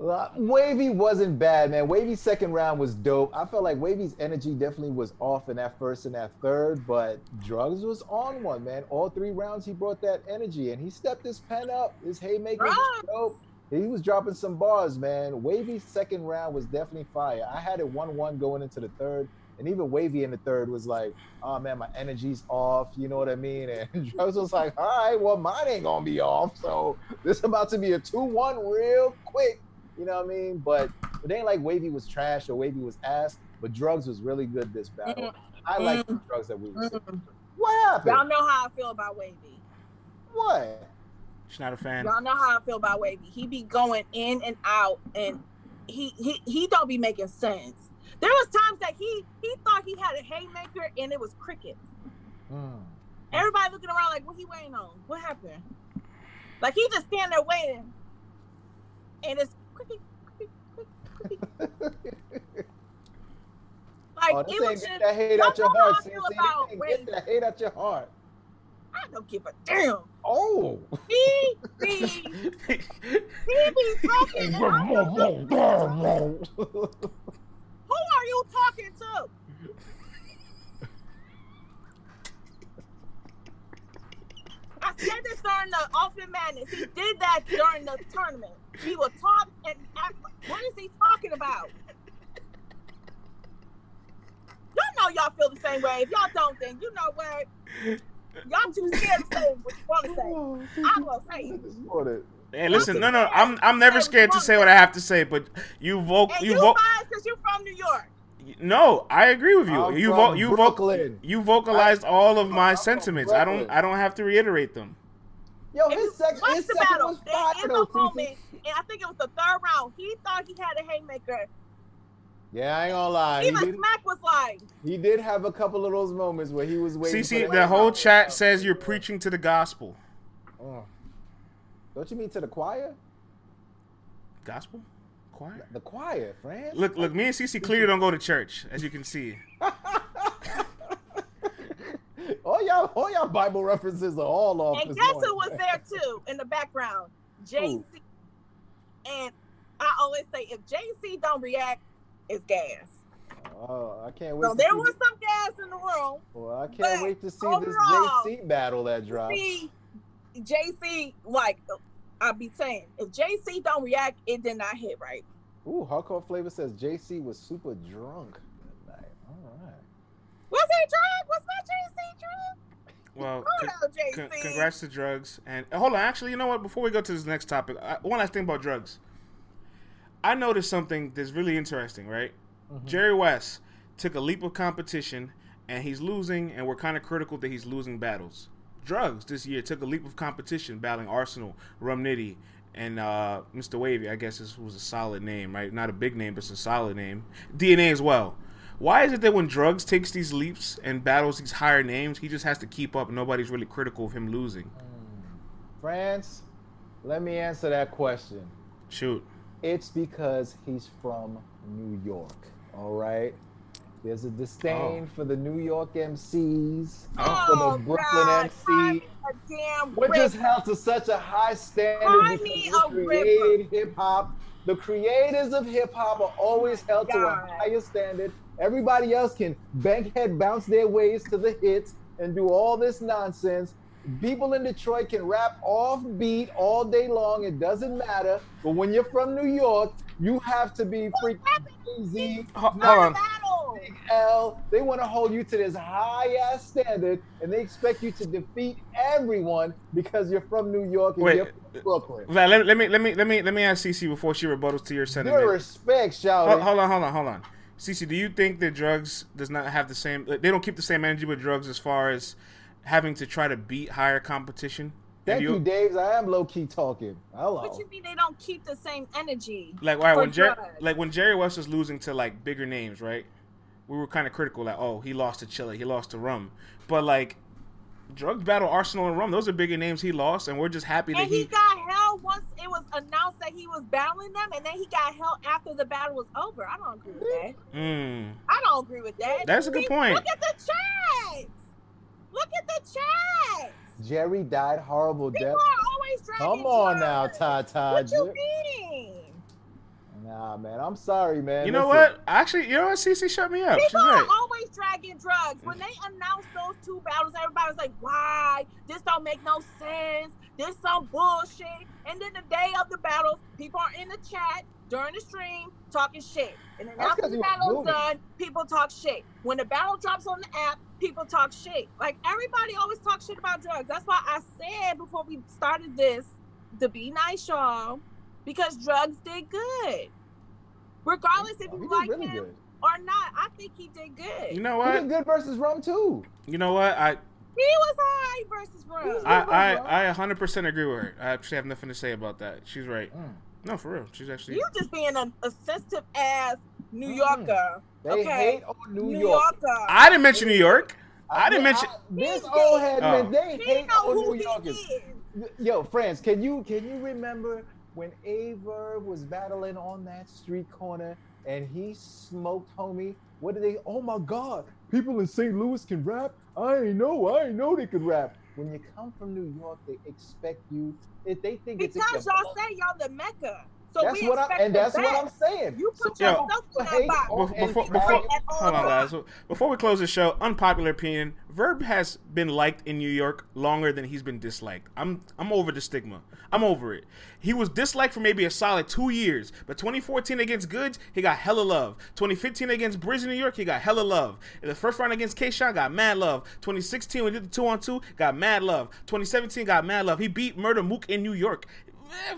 Wavy wasn't bad, man. Wavy's second round was dope. I felt like Wavy's energy definitely was off in that first and that third, but Drugs was on one, man. All three rounds he brought that energy and he stepped his pen up. His haymaker was dope. He was dropping some bars, man. Wavy's second round was definitely fire. I had it 1 1 going into the third. And even Wavy in the third was like, oh man, my energy's off. You know what I mean? And Drugs was like, all right, well, mine ain't going to be off. So this is about to be a 2 1 real quick. You know what I mean? But it ain't like Wavy was trash or Wavy was ass. but drugs was really good this battle. I like the drugs that we were seeing. Mm. What happened? Y'all know how I feel about Wavy. What? She's not a fan. Y'all know how I feel about Wavy. He be going in and out, and he he he don't be making sense. There was times that he he thought he had a haymaker, and it was cricket. Mm. Everybody looking around like, what he waiting on? What happened? Like he just stand there waiting, and it's Like oh, it was ain't just. get that hate out your heart, I feel about. Get that hate out your heart. I don't give a damn. Oh. He be he be talking. and I don't Who are you talking to? I said this during the Ultimate Madness. He did that during the tournament. He was talk and. What is he talking about? Y'all know y'all feel the same way. If y'all don't, then you know what? Y'all too scared to say what you want to say. I'm gonna say it. Hey, listen, no, no, I'm I'm never scared to say what I have to say, but you vote, you you vote. because you're from New York. No, I agree with you. I'm you from vote, you vote, you vocalized all of my I'm from sentiments. I don't, I don't have to reiterate them. Yo, If you his second, his the second battle, was in- fire in though, the Cece. moment, and I think it was the third round. He thought he had a haymaker. Yeah, I ain't gonna lie. Even did, Smack was like, he did have a couple of those moments where he was waiting. See, for the whole chat says you're preaching to the gospel. Oh. Don't you mean to the choir? Gospel, choir. The choir, friend. Look, look, me and CC clearly don't go to church, as you can see. all y'all, all y'all Bible references are all off. and this guess morning. who was there too in the background? JC. And I always say, if JC don't react, it's gas. Oh, I can't wait. So to there see was some gas in the room. Well, I can't wait to see overall, this JC battle that dropped. See, JC, like I be saying, if JC don't react, it did not hit right. Ooh, hardcore flavor says JC was super drunk that night. All right. Was he drunk? Was my JC drunk? Well, Oh con- JC. con- congrats to drugs. And hold on, actually, you know what? Before we go to this next topic, I, one last thing about drugs. I noticed something that's really interesting, right? Mm-hmm. Jerry West took a leap of competition, and he's losing, and we're kind of critical that he's losing battles. Drugs this year took a leap of competition, battling Arsenal, Rum Nitty, and uh, Mr. Wavy. I guess this was a solid name, right? Not a big name, but it's a solid name. DNA as well. Why is it that when Drugs takes these leaps and battles these higher names, he just has to keep up, and nobody's really critical of him losing? France, let me answer that question. Shoot. It's because he's from New York. All right. There's a oh. disdain Oh. for the New York MCs, Oh. for Oh, the Brooklyn God, MC, cry me a damn which is river. held to such a high standard Cry because me we a create hip hop. The creators of hip hop are always held to a higher standard. Everybody else can bankhead bounce their ways to the hits and do all this nonsense. People in Detroit can rap off beat all day long. It doesn't matter. But when you're from New York, you have to be freaking easy. Hold Not a on. Battle. Big L. They want to hold you to this high ass standard, and they expect you to defeat everyone because you're from New York and Wait. you're from uh, Brooklyn. Val, let, let me let me let me let me ask CC before she rebuttals to your sentiment. Your respect, shout Hold, hold on, hold on, hold on. Cece, do you think that drugs does not have the same? They don't keep the same energy with drugs as far as having to try to beat higher competition. Thank And you, Daves. I am low key talking. Hello. What you mean they don't keep the same energy? Like, all right, for when Jer- like when Jerry West was losing to like bigger names, right? We were kind of critical, like, oh, he lost to Chile, he lost to Rum, but like, drug battle Arsenal and Rum, those are bigger names he lost, and we're just happy that And he he. got held once it was announced that he was battling them, and then he got held after the battle was over. I don't agree with that. Mm. I don't agree with that. That's a good point. Look at the chats. Look at the chats. Jerry died horrible People death. are always Come on now, drugs. Ty Ty. What you mean? Nah, man. I'm sorry, man. You know Listen, what? Actually, you know what? Cece, shut me up. She's People right. are always dragging drugs. When they announced those two battles, everybody was like, "Why? This don't make no sense. This some bullshit." And then the day of the battles, people are in the chat during the stream talking shit. And then That's after 'cause the you battle's moving. done, people talk shit. When the battle drops on the app, people talk shit. Like everybody always talks shit about drugs. That's why I said before we started this to be nice, y'all, because drugs did good. Regardless if you like really him good. or not, I think he did good. You know He what? did good versus Rum too. You know what? I he was high versus Rum. I I, I 100% agree with her. I actually have nothing to say about that. She's right. Mm. No, for real. She's actually. you just being a, a ass New Yorker. They okay. hate on New, New York. Yorker. I didn't mention New York. I didn't mean, mention. this old did. head Oh. man. They he hate know on New Yorkers. Yo, friends, can you can you remember when Aye Verb was battling on that street corner and he smoked homie? What did they? Oh my God! People in St. Louis can rap. I ain't know. I ain't know they could rap. When you come from New York, they expect you. If they think it's Because y'all say y'all the Mecca. So that's we what I expect and the that's what I'm saying. You put So Yo. in that box. Before, before, and before, right at all hold on, guys. Before we close the show, unpopular opinion: Verb has been liked in New York longer than he's been disliked. I'm I'm over the stigma. I'm over it. He was disliked for maybe a solid two years, but 2014 against Goodz, he got hella love. 2015 against Bridge in New York, he got hella love. In the first round against K-Shot, got mad love. 2016 when he did the two on two, got mad love. 2017 got mad love. He beat Murder Mook in New York.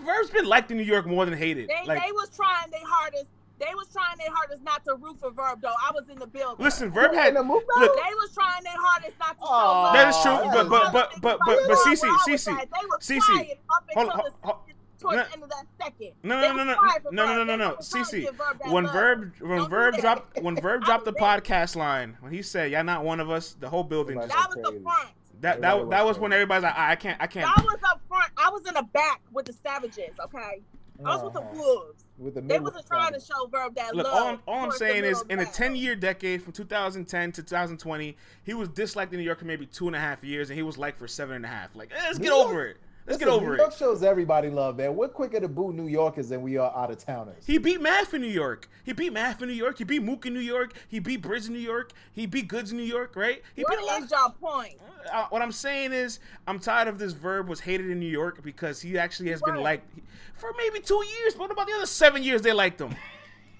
Verb's been liked in New York more than hated. They, Like, they was trying their hardest. They was trying their hardest not to root for Verb though. I was in the building. listen, Verb had In the move look. They was trying their hardest not to show love. That is true, but- but- but- but- but- but Where Cece, I Cece, they was Cece, quiet up hold- until hold- the, hold- towards no. the end of that second. No, They no, no, no, no, no, no, no, no. was trying to Cece, give Verb that when. Verb when Don't Verb dropped when Verb dropped the podcast line when he said y'all not one of us, the whole building just, That was the front. That that Everybody that was was when everybody's like I, I can't I can't. Y'all was up front. I was in the back with the Savages. Okay, I was with the. Wolves. With the They wasn't trying to show Verb that Look, love. all I'm, all I'm saying is, middle in a 10 year decade from 2010 to 2020, he was disliked in New York for maybe two and a half years, and he was liked for seven and a half. Like, eh, let's get over it. Let's Listen, get over New it. York shows everybody love, man. We're quicker to boo New Yorkers than we are out of towners. He beat Math in New York. He beat Math in New York. He beat Mook in New York. He beat Bridge in New York. He beat Goodz in New York, right? He beat a lot. What is your point? Uh, what I'm saying is, I'm tired of this verb was hated in New York because he actually has been liked for maybe two years. But what about the other seven years they liked him?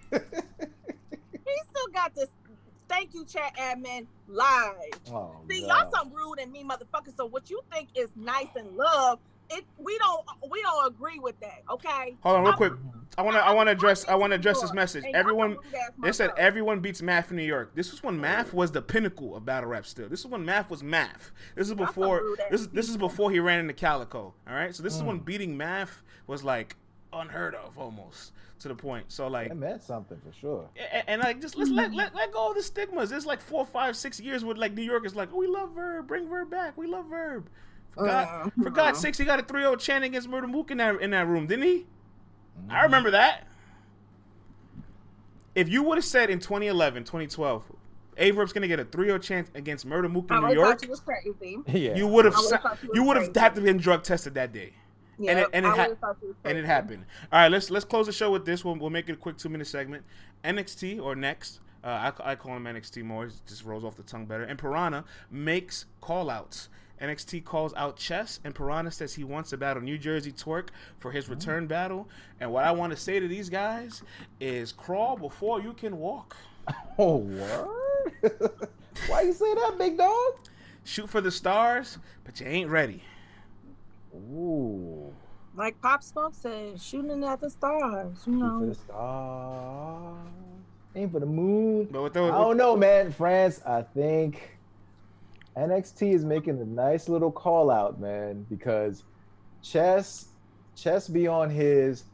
He still got this. Thank you, chat admin. Live. Oh, See, God. y'all some rude and mean motherfuckers. So what you think is nice and love, it we don't we don't agree with that. Okay. Hold on, real I'm- quick. I want to I want to address I want to address this message. Everyone, they said everyone beats Math in New York. This was when Math was the pinnacle of battle rap. Still, this is when Math was Math. This is before this is this is before he ran into Calicoe. All right, so this is Mm. when beating Math was like unheard of almost to the point. So like. That meant something for sure. And, and like just let's let, let let go of the stigmas. It's like four, five, six years with like New York is like, oh, we love Verb, bring Verb back, we love Verb. For, God, for God's sakes, he got a 3-0 chant against Murder Mook in that in that room, didn't he? I remember that. If you would have said in 2011, 2012, Aye Verb's gonna get a 3-0 chance against Murder Mook in I New York, you was crazy. Yeah. you would have I would've thought you was you would have had to been drug tested that day. and it, and it, ha- would've thought you was and it happened. All right, let's let's close the show with this. We'll, we'll make it a quick two minute segment. NXT or Next, uh, I, I call him NXT more. It just rolls off the tongue better. And Piranha makes call outs. NXT calls out Chess, and Piranha says he wants to battle New Jersey Twerk for his mm-hmm. return battle. And what I want to say to these guys is crawl before you can walk. Oh, word? Why you say that, big dog? Shoot for the stars, but you ain't ready. Ooh. Like Pop Smoke said, shooting at the stars. You know. Shoot for the stars. Aim for the moon. But with I don't know, man. France, I think NXT is making a nice little call out, man, because Chess, Chess be on his.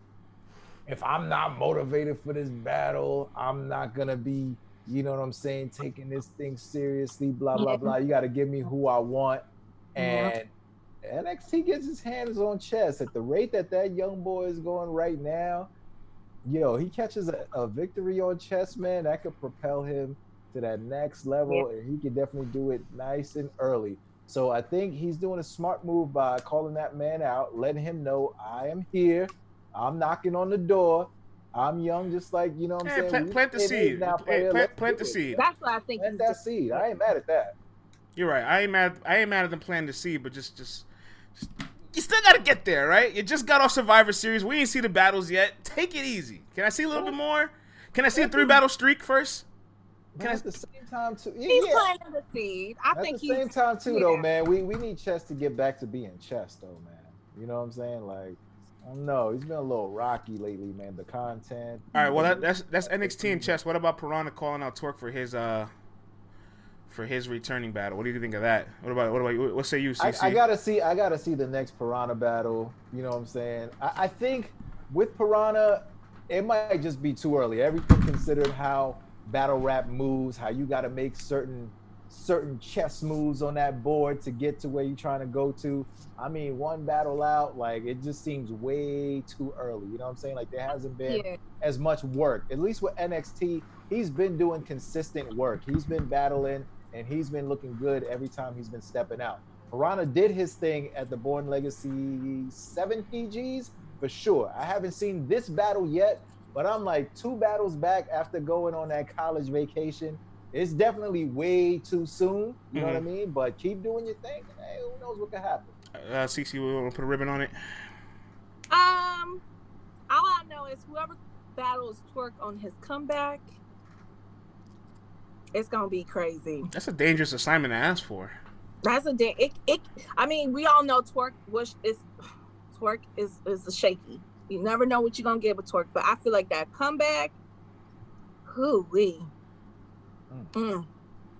If I'm not motivated for this battle, I'm not gonna be, you know what I'm saying, taking this thing seriously. Blah blah Yeah. blah. You got to give me who I want, Yeah. and NXT gets his hands on Chess at the rate that that young boy is going right now. Yo, he catches a, a victory on chess, man. That could propel him to that next level, and he can definitely do it nice and early. So I think he's doing a smart move by calling that man out, letting him know I am here. I'm knocking on the door. I'm young, just like you know. what I'm Yeah, saying plant- plant the seed. Now, Plant- plant- plant the it. seed. That's what I think. Plant he's that seed. I ain't mad at that. You're right. I ain't mad. I ain't mad at them planting the seed, but just, just, just- you still got to get there, right? You just got off Survivor Series. We ain't see the battles yet. Take it easy. Can I see a little bit more? Can I see a three battle streak first? But Can I- at the same time, too. Yeah, He's yeah. planting the seed. I At think the he's same time, too, though, man, we, we need chess to get back to being chess, though, man. You know what I'm saying? Like, I don't know. He's been a little rocky lately, man. The content. All right, well that, that's that's NXT and chess. What about Piranha calling out Twerk for his uh for his returning battle? What do you think of that? What about what about you? What say you, I, I gotta see. I gotta see the next Piranha battle. You know what I'm saying? I, I think with Piranha, it might just be too early. Everything considered, how battle rap moves, how you gotta make certain certain chess moves on that board to get to where you're trying to go to. I mean, one battle out, like it just seems way too early. You know what I'm saying? Like there hasn't been Yeah. as much work. At least with NXT, he's been doing consistent work. He's been battling and he's been looking good every time he's been stepping out. Piranha did his thing at the Born Legacy 7 PGs for sure. I haven't seen this battle yet, but I'm like two battles back after going on that college vacation. It's definitely way too soon. You know what I mean? But keep doing your thing. and, Hey, who knows what could happen? uh, CC, we want to put a ribbon on it. Um, all I know is whoever battles Twerk on his comeback, it's gonna be crazy. That's a dangerous assignment to ask for. That's a day. It, it. I mean, we all know Twerk was is Twerk is is a shaky. You never know what you're gonna get with Torque, but I feel like that comeback. Whoo wee. Mm.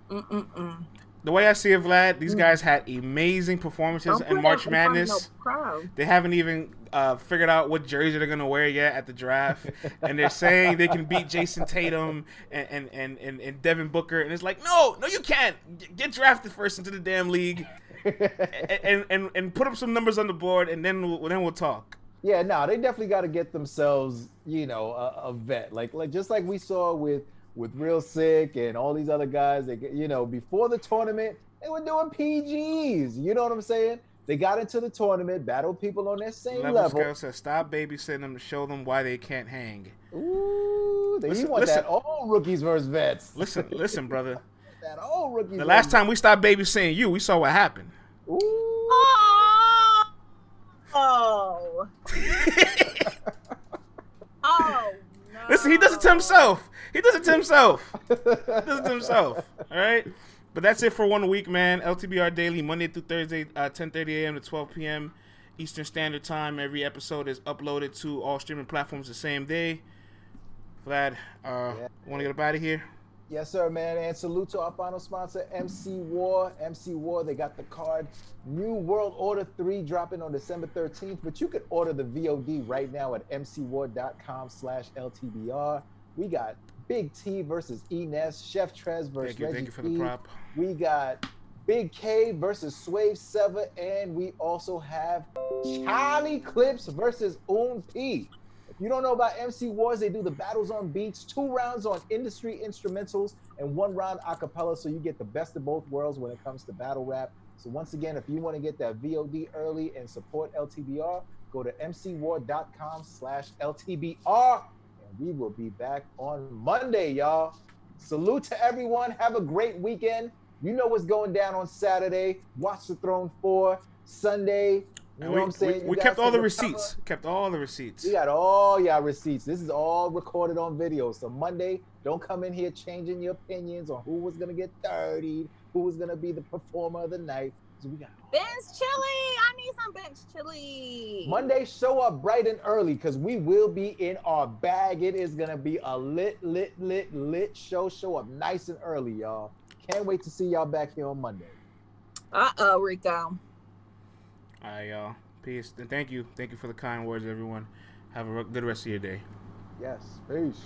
Mm mm mm. The way I see it, Vlad, these guys had amazing performances Don't in March that in front of Madness. No crowd. They haven't even uh, figured out what jersey they're gonna wear yet at the draft, and they're saying they can beat Jayson Tatum and and, and, and and Devin Booker, and it's like, no, no, you can't. Get drafted first into the damn league, and and, and, and put up some numbers on the board, and then we'll, then we'll talk. Yeah, no, they definitely got to get themselves, you know, a, a vet. Like, like just like we saw with with Real Sick and all these other guys. They, you know, before the tournament, they were doing PGs. You know what I'm saying? They got into the tournament, battled people on their same Level level. Scale says, stop babysitting them to show them why they can't hang. Ooh, they Listen- want listen. that old rookies versus vets. Listen, listen, brother. that old rookies. The last versus- time we stopped babysitting you, we saw what happened. Ooh. Oh. Oh. oh. No. Listen, he does it to himself. He does it to himself. He does it to himself. All right. But that's it for one week, man. LTBR Daily, Monday through Thursday, uh, 10:30 a.m. to 12 p.m. Eastern Standard Time. Every episode is uploaded to all streaming platforms the same day. Vlad, uh, Yeah. want to get up out of here? Yes, sir, man. And salute to our final sponsor, MC War. MC War, they got the card New World Order 3 dropping on December 13th. But you can order the VOD right now at mcwar.com slash LTBR. We got Big T versus Enes, Chef Trez versus Thank you, Reggie thank you for the prop. We got Bigg K versus Swave Sever, and we also have Charlie Clips versus Un P. You don't know about MC Wars, they do the battles on beats, two rounds on industry instrumentals, and one round a cappella, so you get the best of both worlds when it comes to battle rap. So once again, if you want to get that VOD early and support LTBR, go to mcwar.com slash LTBR, and we will be back on Monday, y'all. Salute to everyone. Have a great weekend. You know what's going down on Saturday. Watch the Throne 4. Sunday. You And know we what I'm saying? we, we kept all the recover. receipts. Kept all the receipts. We got all y'all receipts. This is all recorded on video. So Monday, don't come in here changing your opinions on who was gonna get 30, who was gonna be the performer of the night. So we got Bench chili. I need some bench chili. Monday, show up bright and early because we will be in our bag. It is gonna be a lit, lit, lit, lit show. Show up nice and early, y'all. Can't wait to see y'all back here on Monday. Uh oh, Rico. All right, y'all. Peace. And thank you. Thank you for the kind words, everyone. Have a good rest of your day. Yes, peace.